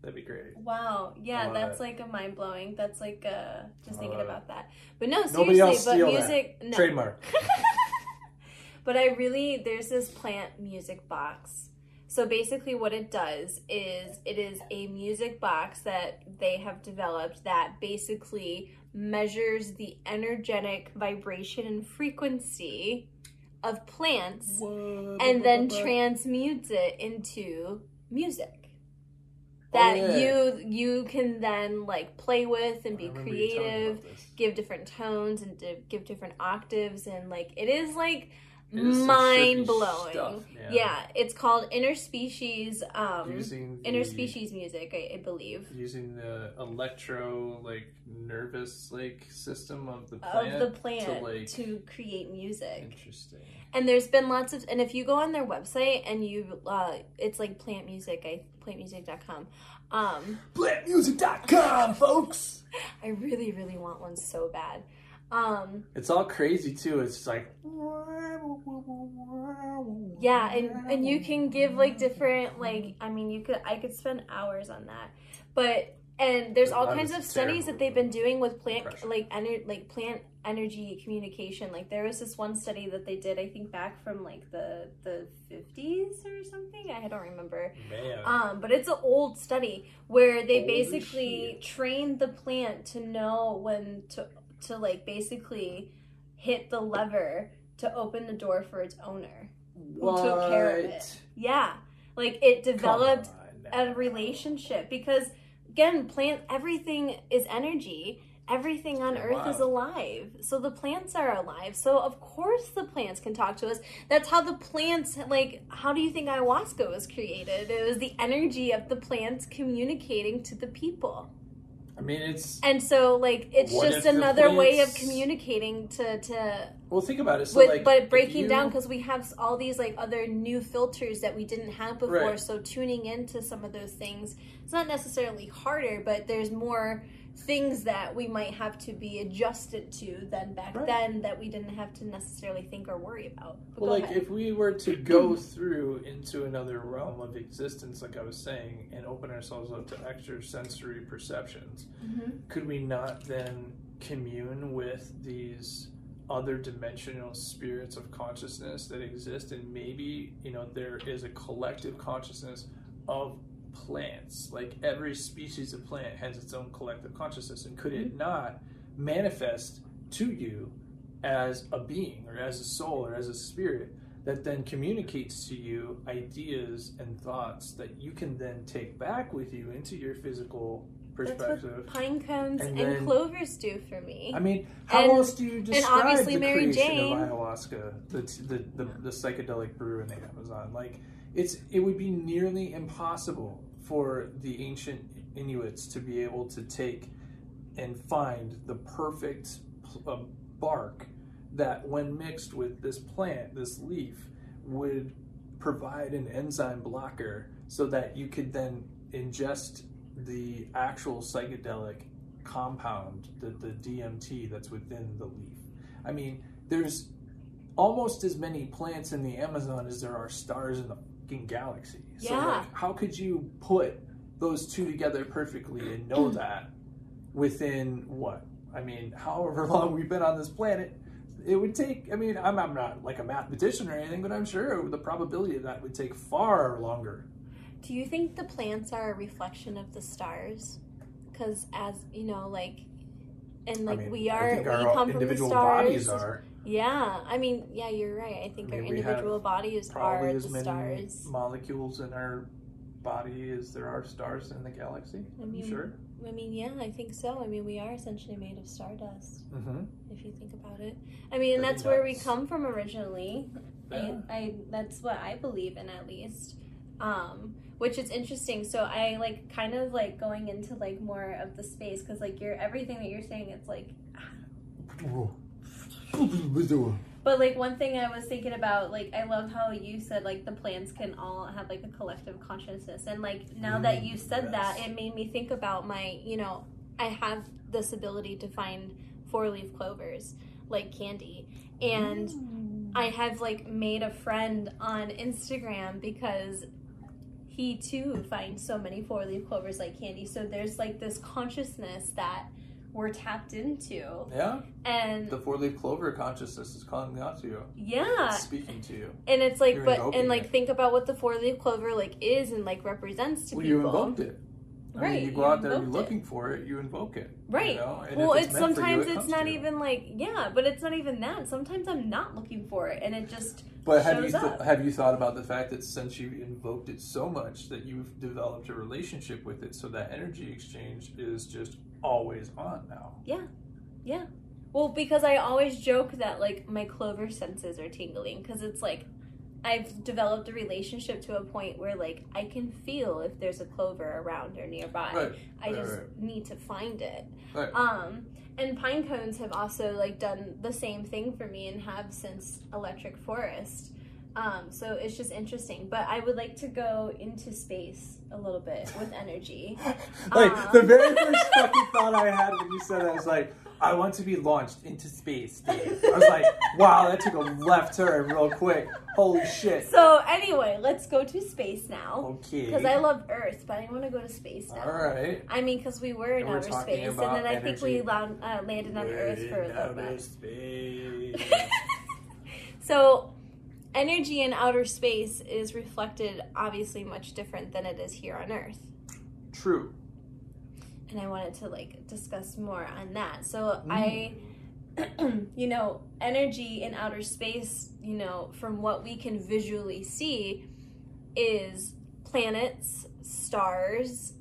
that'd be great. Wow. Yeah, that's like a mind blowing. That's like uh just thinking about that. But no, seriously, else but steal that. music no. Trademark. but I really there's this plant music box. So basically what it does is it is a music box that they have developed that basically measures the energetic vibration and frequency of plants and then transmutes it into music that Oh, yeah. you you can then like play with and be remember you telling me creative give different tones and di- give different octaves and like it is like It is some mind blowing stuff, yeah. it's called interspecies um Using the, interspecies music I, I believe using the electro like nervous like system of the plant of the plant to like to create music interesting. and there's been lots of and if you go on their website and you uh it's like plant music i plantmusic.com um Plantmusic.com, folks. i really really want one so bad um It's all crazy too. It's just like yeah and and you can give like different like i mean you could i could spend hours on that but and there's all That kinds of studies that they've been doing with plant like ener- like plant energy communication like there was this one study that they did i think back from like the the 50s or something i don't remember man. Um, but it's an old study where they as basically shit. trained the plant to know when to to like basically hit the lever to open the door for its owner. what? took care of it. Yeah, like it developed a relationship because again, plant everything is energy. Everything on Oh, earth wow. is alive. So the plants are alive. So of course the plants can talk to us. That's how the plants like how do you think ayahuasca was created? It was the energy of the plants communicating to the people. I mean, it's And so like it's just another way of communicating to to well. Think about it. So, with, like, but breaking you- down because we have all these like other new filters that we didn't have before Right. so tuning into some of those things it's not necessarily harder but there's more things that we might have to be adjusted to than back Right. then that we didn't have to necessarily think or worry about but Well, like ahead. if we were to go through into another realm of existence, like I was saying, and open ourselves up to extrasensory perceptions, Mhm. could we not then commune with these other dimensional spirits of consciousness that exist? And maybe, you know, there is a collective consciousness of plants. Like every species of plant has its own collective consciousness. And could it mm-hmm. not manifest to you as a being or as a soul or as a spirit that then communicates to you ideas and thoughts that you can then take back with you into your physical that's perspective. what pine cones And and, then- clovers do for me I mean, how And- else do you describe obviously the Mary creation Jane. of ayahuasca, the, the, the, the psychedelic brew in the Amazon? Like, it's it would be nearly impossible for the ancient Inuits to be able to take and find the perfect uh, bark that, when mixed with this plant, this leaf, would provide an enzyme blocker so that you could then ingest the actual psychedelic compound, the, the DMT that's within the leaf. I mean, there's almost as many plants in the Amazon as there are stars in the galaxy. So Yeah. like, how could you put those two together perfectly and know that within what? I mean, however long we've been on this planet, it would take. I mean, I'm, I'm not like a mathematician or anything, but I'm sure the probability of that would take far longer. Do you think the plants are a reflection of the stars? Because as you know, like, and like I mean, we are, we come from the individual stars. bodies are Yeah, I mean, yeah, you're right. I think I our mean, have individual bodies are as the many stars. molecules in our body as there are stars in the galaxy. I I'm mean, sure. I mean, yeah, I think so. I mean, we are essentially made of stardust, Mm-hmm. if you think about it. I mean, and that's where we come from originally. Yeah. I, I that's what I believe in at least. Um, which is interesting. So I like kind of like going into like more of the space because like you're everything that you're saying. It's like But like one thing I was thinking about, like I love how you said like the plants can all have like a collective consciousness, and like now that Mm, you said that, it made me think about my, you know, I have this ability to find four leaf clovers like candy, and Mm. I have like made a friend on Instagram because he too finds so many four leaf clovers like candy. So there's like this consciousness that we're tapped into, Yeah, and the four-leaf clover consciousness is calling out to you, yeah, speaking to you. and it's like You're but and like it. think about what the four leaf clover like is and like represents to Well, people you invoked it. I Right, mean, you go you out there, and you're invoked it. looking for it, you invoke it. Right. You know? well it's, meant for you, sometimes it it's not even like yeah but it's not even that sometimes i'm not looking for it and it just But have you th- have you thought about the fact that since you invoked it so much that you've developed a relationship with it, so that energy exchange is just always on now. Yeah. Yeah. Well because i always joke that like my clover senses are tingling because it's like i've developed a relationship to a point where like i can feel if there's a clover around or nearby Right. I Right, just right. need to find it. Um, and pine cones have also like done the same thing for me and have since Electric Forest. Um, so it's just interesting. But I would like to go into space a little bit with energy. like Uh. the very first fucking thought I had when you said that was like, I want to be launched into space, Dave. I was like, wow, that took a left turn real quick. Holy shit. So anyway, let's go to space now Okay. because I love Earth, but I want to go to space now. All right. I mean, because we were in we're outer space, and then I think we energy. land, uh, landed on Earth for a little bit. space. so energy in outer space is reflected obviously much different than it is here on earth. True. and i wanted to like discuss more on that. So mm. i you know energy in outer space you know from what we can visually see is planets stars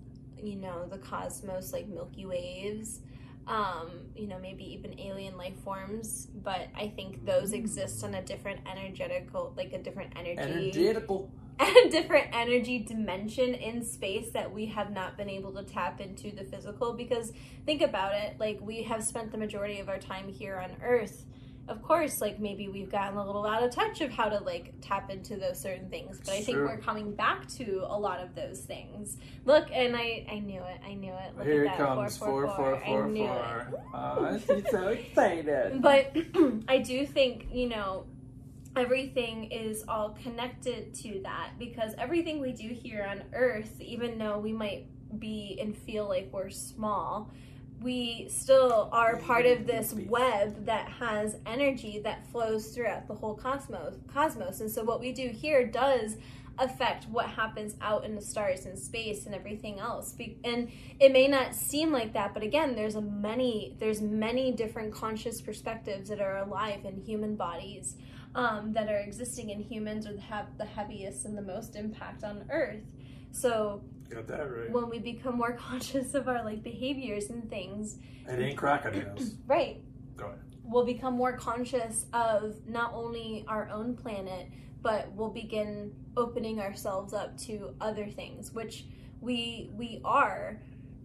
you know the cosmos like milky waves um you know maybe even alien life forms but i think those exist on a different energetical like a different energy Energetical. a different energy dimension in space that we have not been able to tap into the physical because think about it like we have spent the majority of our time here on earth of course like maybe we've gotten a little out of touch of how to like tap into those certain things but i think Sure. we're coming back to a lot of those things look and i i knew it i knew it look Here at it that comes, four, four, I four, knew four. it. Uh, she's so excited. but I do think, you know, everything is all connected to that because everything we do here on earth, even though we might be and feel like we're small, we still are part of this web that has energy that flows throughout the whole cosmos cosmos. And so what we do here does affect what happens out in the stars and space and everything else. And it may not seem like that but again there's a many there's many different conscious perspectives that are alive in human bodies um, that are existing in humans or have the heaviest and the most impact on earth. So Got that right. when we become more conscious of our like behaviors and things It ain't crocodiles. right Go ahead. we'll become more conscious of not only our own planet but we'll begin opening ourselves up to other things which we we are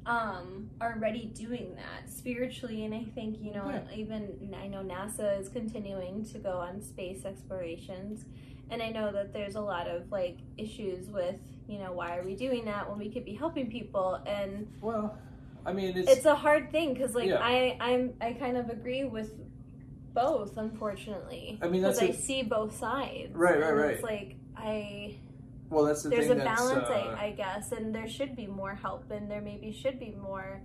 um already doing that spiritually and i think you know Yeah. even i know nasa is continuing to go on space explorations and i know that there's a lot of like issues with you know why are we doing that when we could be helping people and Well, I mean, it's, it's a hard thing because like Yeah. I I'm I kind of agree with both unfortunately I mean, that's because I see both sides Right, right, right. it's like I well, that's the there's a balance uh, I, I guess and there should be more help and there maybe should be more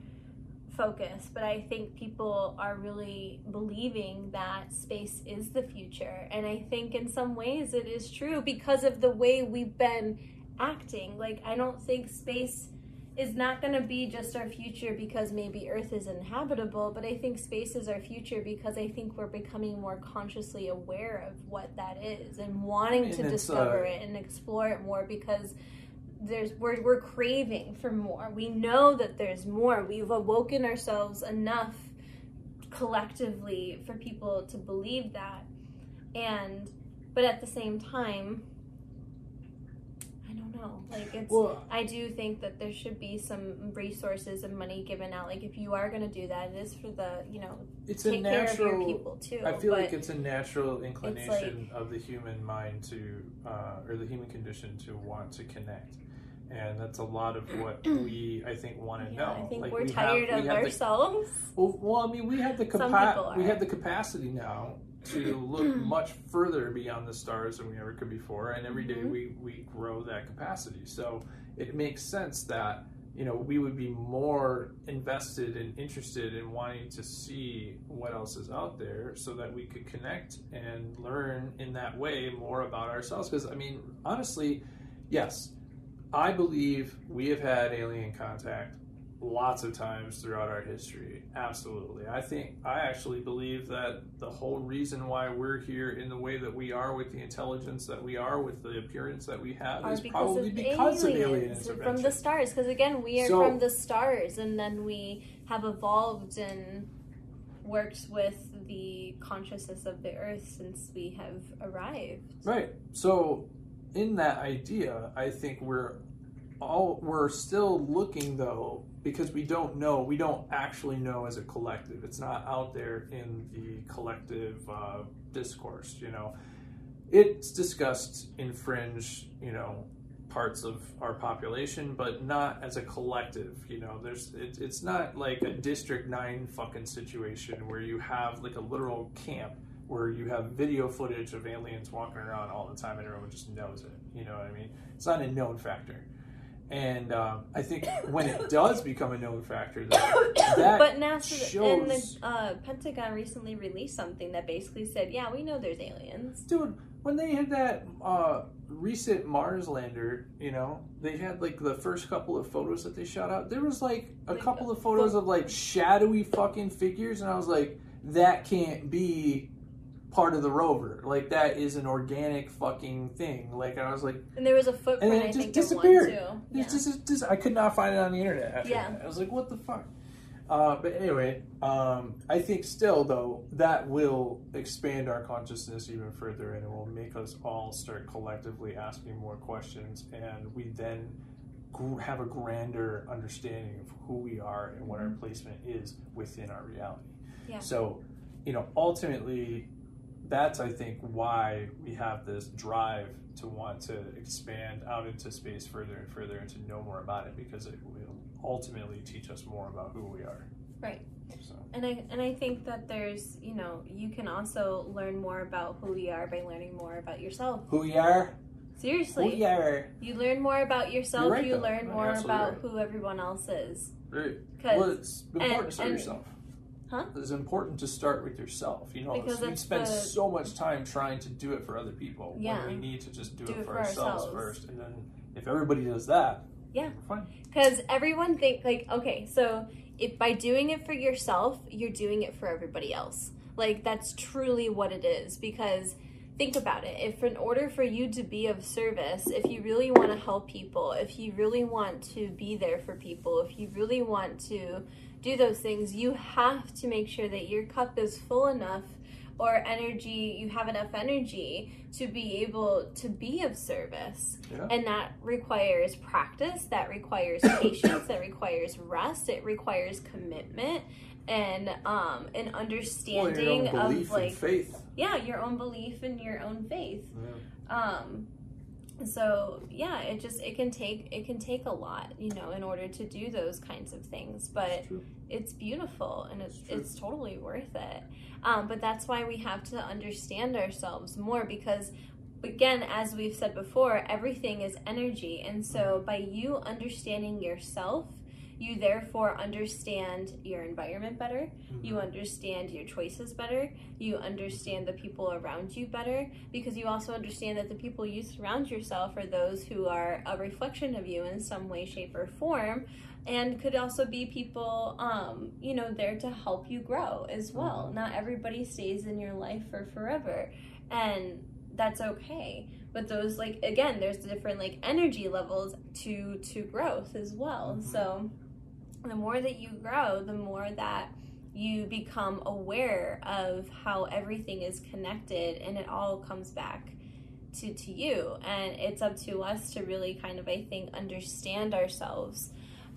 focus but I think people are really believing that space is the future and I think in some ways it is true because of the way we've been acting like I don't think space is not going to be just our future because maybe Earth is inhabitable, but I think space is our future because I think we're becoming more consciously aware of what that is and wanting And to discover uh, it and explore it more because there's we're, we're craving for more. We know that there's more. We've awoken ourselves enough collectively for people to believe that. And but at the same time I don't know. Like it's Well, I do think that there should be some resources and money given out. Like if you are going to do that, it is for the you know it's a take care of your natural. people too. I feel like it's a natural inclination of the human mind to, uh, or the human condition to want to connect, and that's a lot of what we, I think, want to yeah, know. I think Like, we're we have- tired we of have the- ourselves. well, well, I mean, we have the capa- we have the capacity now to look much further beyond the stars than we ever could before, and every day Mhm. we we grow that capacity. So it makes sense that you know we would be more invested and interested in wanting to see what else is out there, so that we could connect and learn in that way more about ourselves. Because I mean, honestly, yes. I believe we have had alien contact lots of times throughout our history. Absolutely. I think I actually believe that the whole reason why we're here in the way that we are with the intelligence that we are with the appearance that we have Are is because probably of because aliens, of alien from the stars. Because again, we are So- from the stars, and then we have evolved and worked with the consciousness of the Earth since we have arrived. Right. So in that idea, I think we're all we're still looking though because we don't know we don't actually know as a collective. It's not out there in the collective uh, discourse you know? It's discussed in fringe you know parts of our population but not as a collective you know? There's it, it's not like a district 9 fucking situation where you have like a literal camp where you have video footage of aliens walking around all the time and everyone just knows it you know what i mean? It's not a known factor and um, I think when it does become a known factor, that, that but NASA and the uh, Pentagon recently released something that basically said, "Yeah, we know there's aliens." dude, when they had that uh, recent Mars lander, you know, they had like the first couple of photos that they shot out. There was like a Like, couple uh, of photos pho- of like shadowy fucking figures, and I was like, that can't be part of the rover. Like that is an organic fucking thing. Like I was like, And there was a footprint, then it I just think, of one disappeared. too. It's just, just- I could not find it on the internet after Yeah. that. I was like, what the fuck? Uh, but anyway, um, I think still though that will expand our consciousness even further, and it will make us all start collectively asking more questions, and we then have a grander understanding of who we are and what our placement is within our reality. Yeah. So, you know, ultimately, that's I think why we have this drive to want to expand out into space further and further and to know more about it because it will ultimately teach us more about who we are. Right. So And I and I think that there's you know you can also learn more about who we are by learning more about yourself. who we are, Seriously. who we are. you learn more about yourself. Right, you though. learn oh, more about right. who everyone else is. Right. Because Well, it's important and- to yourself. Huh? It's important to start with yourself. You know, Because we spend the- so much time trying to do it for other people Yeah. when we need to just do, Do it, for ourselves, ourselves. first. And then if everybody does that, Yeah. we're fine. Because everyone think like okay, so if by doing it for yourself, you're doing it for everybody else. Like that's truly what it is. Because think about it. If in order for you to be of service, if you really want to help people, if you really want to be there for people, if you really want to do those things, you have to make sure that your cup is full enough or energy, you have enough energy to be able to be of service. Yeah. And that requires practice, that requires patience, that requires rest, it requires commitment and um an Well, understanding belief of like faith. yeah, your own belief and your own faith. Yeah. Um so yeah, it just it can take it can take a lot, you know, in order to do those kinds of things. But It's it's beautiful and it's It's it's totally worth it. Um, but that's why we have to understand ourselves more because again, as we've said before, everything is energy, and Mm-hmm. so by you understanding yourself. You therefore understand your environment better. You Mhm. understand your choices better. You understand the people around you better because you also understand that the people you surround yourself are those who are a reflection of you in some way, shape, or form, and could also be people, um, you know, there to help you grow as well. Mhm. Not everybody stays in your life for forever, and that's okay. But those, like, again, there's different like energy levels to to growth as well. Mhm. So, the more that you grow, the more that you become aware of how everything is connected and it all comes back to, to you. And it's up to us to really kind of i think understand ourselves.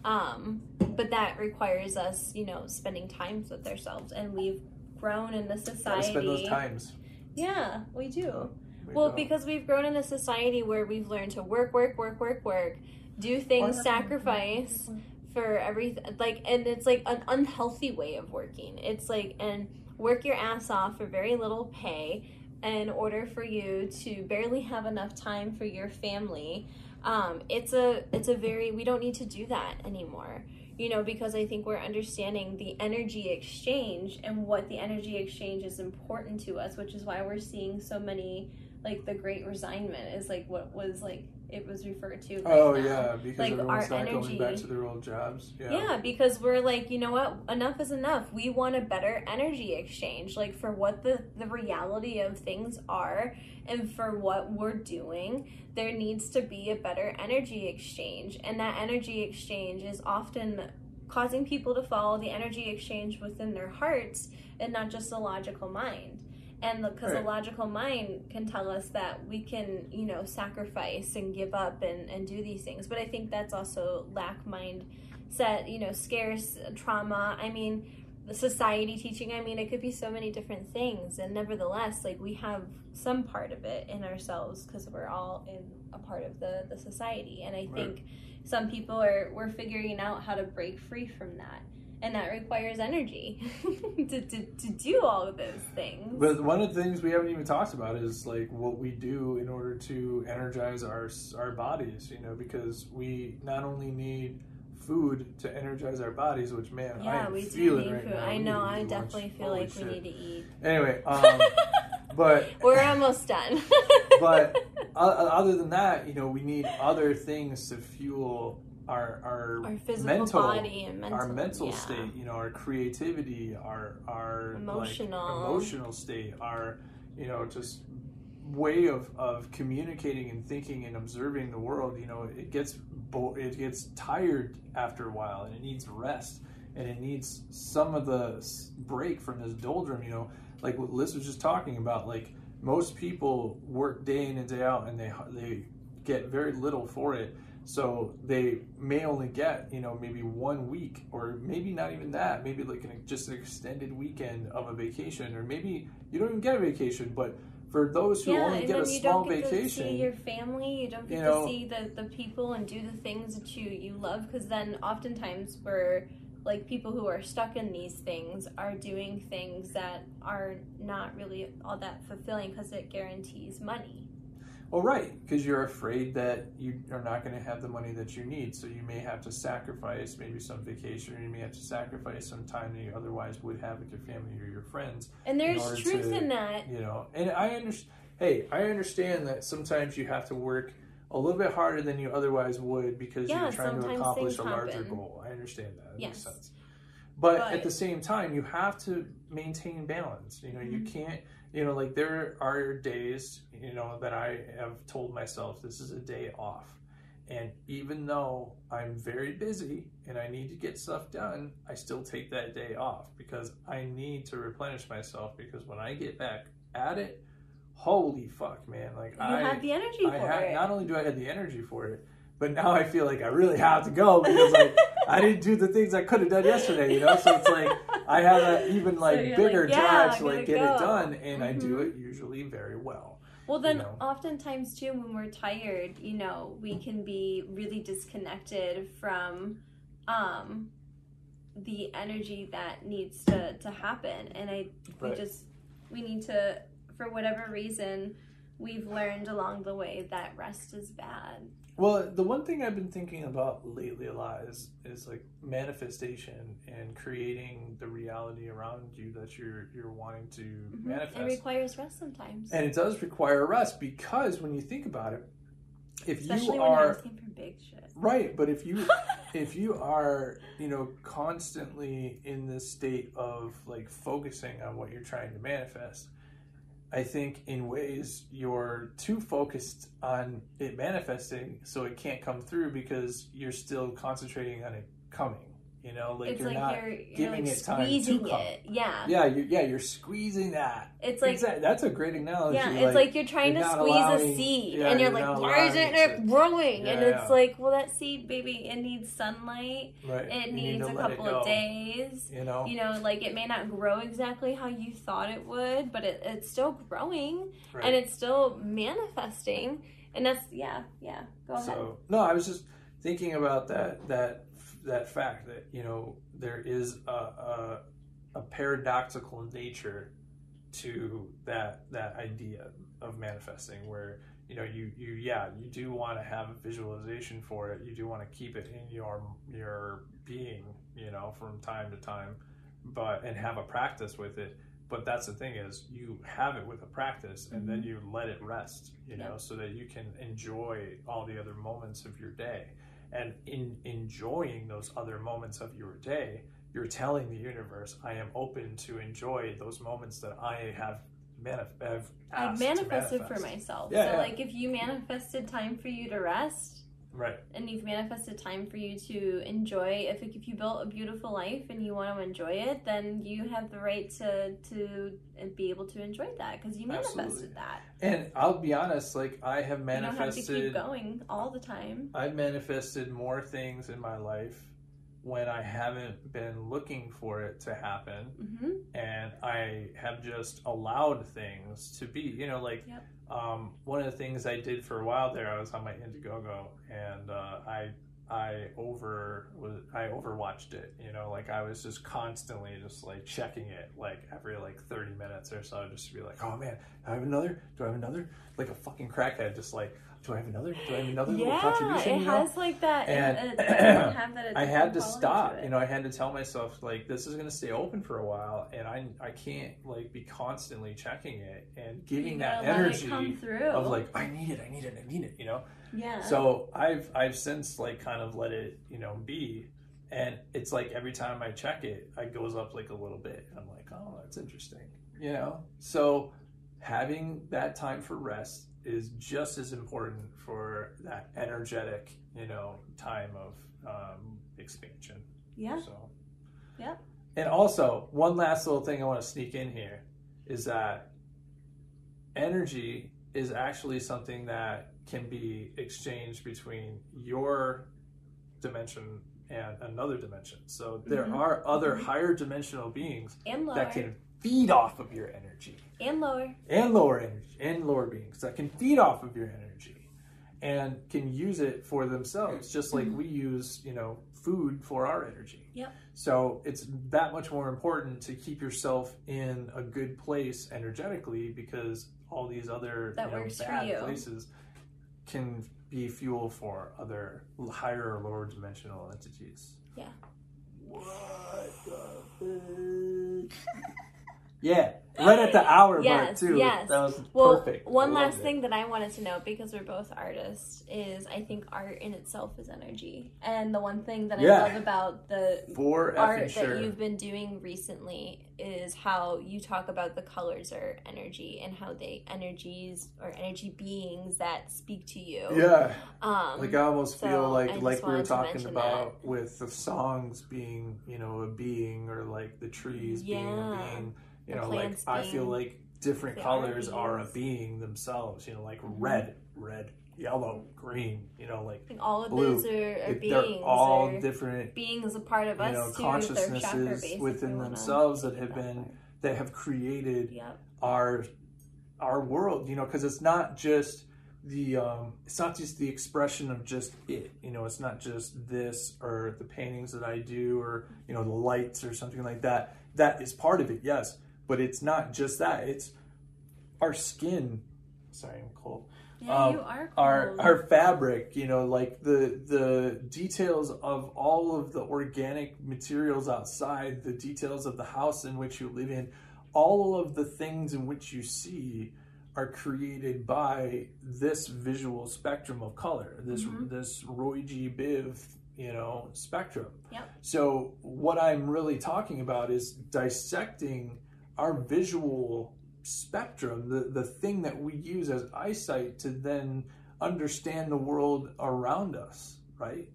Um, but that requires us you know spending times with ourselves. And we've grown in the Gotta society spend those times. yeah we do. We well don't. because we've grown in a society where we've learned to work work work work work do things Work, sacrifice for everything like and it's like an unhealthy way of working. It's like and work your ass off for very little pay in order for you to barely have enough time for your family. Um, it's a it's a very we don't need to do that anymore you know because i think we're understanding the energy exchange and what the energy exchange is important to us which is why we're seeing so many like the great resignment is like what was like it was referred to right Oh now. yeah, because Like, everyone's our not going back to their old jobs. Yeah. Yeah, because we're like, you know what? Enough is enough. We want a better energy exchange, like for what the the reality of things are, and for what we're doing. There needs to be a better energy exchange, and that energy exchange is often causing people to follow the energy exchange within their hearts and not just the logical mind. And because Right. the logical mind can tell us that we can, you know, sacrifice and give up and, and do these things. But I think that's also lack mind set, you know, scarce trauma. I mean, the society teaching, I mean, it could be so many different things. And nevertheless, like we have some part of it in ourselves because we're all in a part of the, the society. And I Right. think some people are, we're figuring out how to break free from that. And that requires energy to, to, to do all of those things. But one of the things we haven't even talked about is like what we do in order to energize our our bodies. You know, because we not only need food to energize our bodies, which man, I yeah, do need right food. now. I know, I definitely lunch. feel Holy like shit. we need to eat. Anyway, um, but We're almost done. but other than that, you know, we need other things to fuel our our, our physical mental body and mental, our mental yeah. state. You know, our creativity, our our like, Emotional. emotional state, our you know just way of, of communicating and thinking and observing the world. You know, it gets bo- it gets tired after a while and it needs rest. and it needs some of the break from this doldrum. You know, like what Liz was just talking about. Like most people work day in and day out, and they they get very little for it. So they may only get you know maybe one week, or maybe not even that. Maybe like an, just an extended weekend of a vacation, or maybe you don't even get a vacation, but for those who yeah, only get a then you small don't get vacation, to see your family. You don't get you know- to see the, the people and do the things that you you love. Because then, oftentimes, we're like people who are stuck in these things are doing things that are not really all that fulfilling because it guarantees money. Well, right, because you're afraid that you are not going to have the money that you need. So you may have to sacrifice maybe some vacation, or you may have to sacrifice some time that you otherwise would have with your family or your friends. And there's order truth to- in that. You know, and I understand. Hey, I understand that sometimes you have to work a little bit harder than you otherwise would because Yeah, you're trying to accomplish a larger happen. goal. I understand that. It makes sense. But, But- at the same time, you have to maintain balance. You know, you Mhm. can't, you know, like there are days, you know, that I have told myself this is a day off. And even though I'm very busy and I need to get stuff done, I still take that day off because I need to replenish myself because when I get back at it, holy fuck, man. Like You I have the energy I for had it. not only do I have the energy for it, but now I feel like I really have to go because like I didn't do the things I could have done yesterday, you know. So it's like I have an even like you're bigger like, yeah, drive to like get go. it done, and I do it usually very well. Well, then, you know. oftentimes too, when we're tired, you know, we can be really disconnected from um, the energy that needs to to happen, and I we Right. just we need to, for whatever reason, we've learned along the way that rest is bad. Well, the one thing I've been thinking about lately a lot is is like manifestation and creating the reality around you that you're you're wanting to Mhm. manifest. It requires rest sometimes, and it does require rest because when you think about it, if especially you are you're big shit. Right, but if you if you are, you know, constantly in this state of like focusing on what you're trying to manifest, I think in ways you're too focused on it manifesting so it can't come through because you're still concentrating on it coming. You know, like it's you're like not you're, you're giving like it time to squeezing come. it. Yeah. Yeah, you yeah, you're squeezing that. It's like exactly. That's a great analogy. Yeah, it's like, you're trying you're to squeeze a seed, yeah, and you're you're like, why isn't it growing? and it's yeah. like, well, that seed, baby, it needs sunlight. right. It you needs to a couple of days. You know, You know, like it may not grow exactly how you thought it would, but it, it's still growing right. and it's still manifesting. And that's yeah, yeah. Go ahead. So no, I was just thinking about that that that fact that you know there is a a, a paradoxical nature to that that idea of manifesting where you know you you yeah you do want to have a visualization for it. You do want to keep it in your your being you know from time to time but and have a practice with it. But that's the thing is you have it with a practice and then mm-hmm. you let it rest you know Yeah. so that you can enjoy all the other moments of your day and in enjoying those other moments of your day you're telling the universe i am open to enjoy those moments that i have manif- have I asked to manifested for myself. Yeah, so yeah. like if you manifested time for you to rest, right and you've manifested time for you to enjoy if if you built a beautiful life and you want to enjoy it then you have the right to to be able to enjoy that because you manifested Absolutely. that and i'll be honest like i have manifested. you don't have to keep going all the time I've manifested more things in my life when I haven't been looking for it to happen hmm and I have just allowed things to be. You know, like Yep. Um, one of the things I did for a while there, I was on my Indiegogo and uh, I I over was I overwatched it. You know, like I was just constantly just like checking it, like every like thirty minutes or so, just to be like, oh man, do I have another? Do I have another? Like a fucking crackhead, just like, do I have another? Do I have another little yeah contribution? it you know? has like that And- it, it have that I had to stop. it. You know, I had to tell myself like this is going to stay open for a while, and I I can't like be constantly checking it and giving that gotta let it energy of like I need it, I need it, I need it. You know. Yeah So I've I've since like kind of let it you know be, and it's like every time I check it, it goes up like a little bit. And I'm like, oh, that's interesting. You know. So having that time for rest is just as important for that energetic you know time of um, expansion. yeah So Yep. And also, one last little thing I want to sneak in here is that energy is actually something that can be exchanged between your dimension and another dimension. So there Mhm. are other Mhm. higher dimensional beings And lower. that can feed off of your energy and lower. and lower energy and lower beings that can feed off of your energy and can use it for themselves just like we use you know food for our energy Mm-hmm. Yep. so it's that much more important to keep yourself in a good place energetically because all these other That you know, bad places can be fuel for other higher or lower dimensional entities Yeah. what the fuck? Yeah right at the hour mark too yes. that was Well, perfect one last it. thing that I wanted to know because we're both artists is I think art in itself is energy. And the one thing that Yeah. I love about the for art sure that you've been doing recently is how you talk about the colors are energy and how they energies or energy beings that speak to you. yeah Um like I almost so feel like like we were talking about with the songs being you know a being or like the trees being a being you know like I feel like different they are colors are a being themselves you know like Mhm. red red yellow green you know like like all of blue. those are, are beings they're all different beings a part of us you know too. consciousnesses within themselves that have been part. that have created Yep. our our world you know because it's not just the um it's not just the expression of just it you know it's not just this or the paintings that i do or you know the lights or something like that that is part of it yes but it's not just that it's our skin sorry i'm cold Yeah, Um, you are cool. our our fabric you know like the the details of all of the organic materials outside the details of the house in which you live in all of the things in which you see are created by this visual spectrum of color this Mhm. this roy g biv you know spectrum Yep. so what i'm really talking about is dissecting our visual spectrum, the, the thing that we use as eyesight to then understand the world around us, right?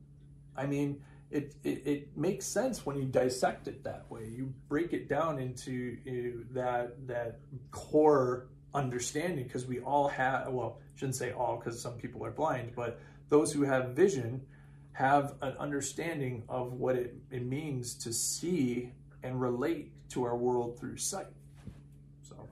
I mean, it, it, it makes sense when you dissect it that way. You break it down into uh, that that core understanding because we all have well, shouldn't say all because some people are blind, but those who have vision have an understanding of what it, it means to see and relate to our world through sight. So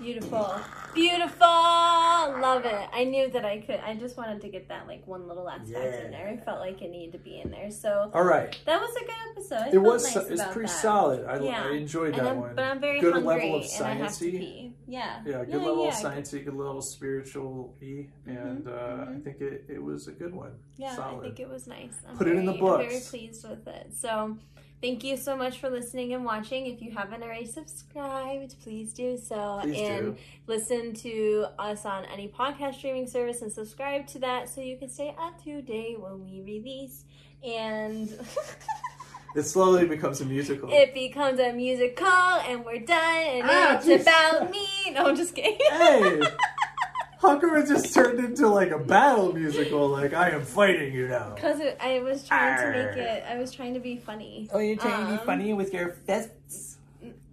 Beautiful. Beautiful. Love it. I knew that I could. I just wanted to get that like one little last fact in there. I felt like it needed to be in there. So all right. that was a good episode. I It was nice it's pretty that. solid. I, Yeah. I enjoyed that one. but I'm very good hungry level of and I have to sciencey. Yeah. Yeah, good level of yeah. sciencey, good level spiritual y, and uh, I mhm. think it, it was a good one. Yeah, Solid. I think it was nice. I'm Put it in the very- I'm very pleased with it. So, thank you so much for listening and watching. If you haven't already subscribed, please do so. Please and do. listen to us on any podcast streaming service and subscribe to that so you can stay up to date when we release. And It slowly becomes a musical. it becomes a musical, and we're done. And Ah, it's jeez. about me. No, I'm just kidding. hey, how come it just turned into like a battle musical? Like I am fighting you now. Because I was trying to make it. I was trying to be funny. Oh, you're trying to be funny with your fists.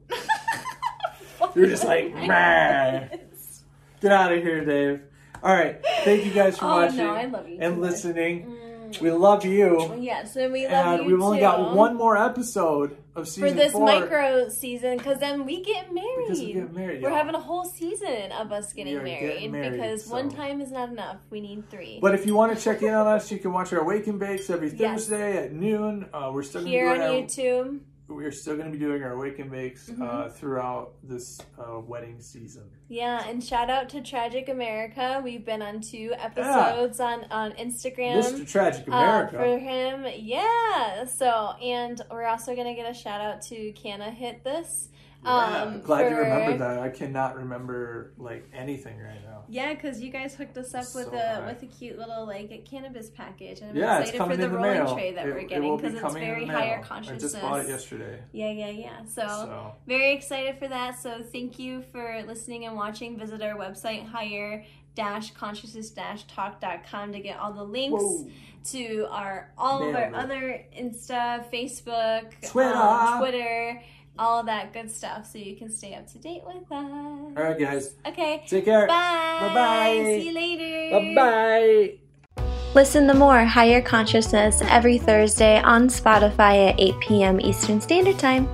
You're just like, "Meh." Get out of here, Dave. All right, thank you guys for Oh, watching no, I love you and listening. Mm. We love you. Yes, and we love and you we've only too. got one more episode of season for this four micro season because then we get married. because we get married. We're y'all. having a whole season of us getting married, getting married, because one time is not enough. We need three. But if you want to check in on us, you can watch our Wake and Bakes every Yes. Thursday at noon. Uh, we're still Here on going to YouTube. we're still going to be doing our Wake and Bakes uh, Mhm. throughout this uh, wedding season. Yeah, and shout out to Tragic America. We've been on two episodes on on Instagram. Mr. Tragic uh, America. for him, yeah. So, and we're also gonna get a shout out to Canna Hit This. Yeah, Um, glad you for- remembered that. I cannot remember like anything right now. Yeah, because you guys hooked us up with So a high. with a cute little like cannabis package, and I'm Yeah, excited for the in the rolling mail. tray that It- we're getting because it's very higher consciousness. I just bought it yesterday. Yeah, yeah, yeah. So, So very excited for that. So thank you for listening and watching. Visit our website higher dash consciousness dash talk.com to get all the links Whoa. to our all of our it. other Insta, Facebook, Twitter. um, Twitter, all that good stuff, so you can stay up to date with us. All right, guys. Okay. Take care. Bye. Bye-bye. See you later. Bye bye. Listen to more Higher Consciousness every Thursday on Spotify at 8 p.m. Eastern Standard Time.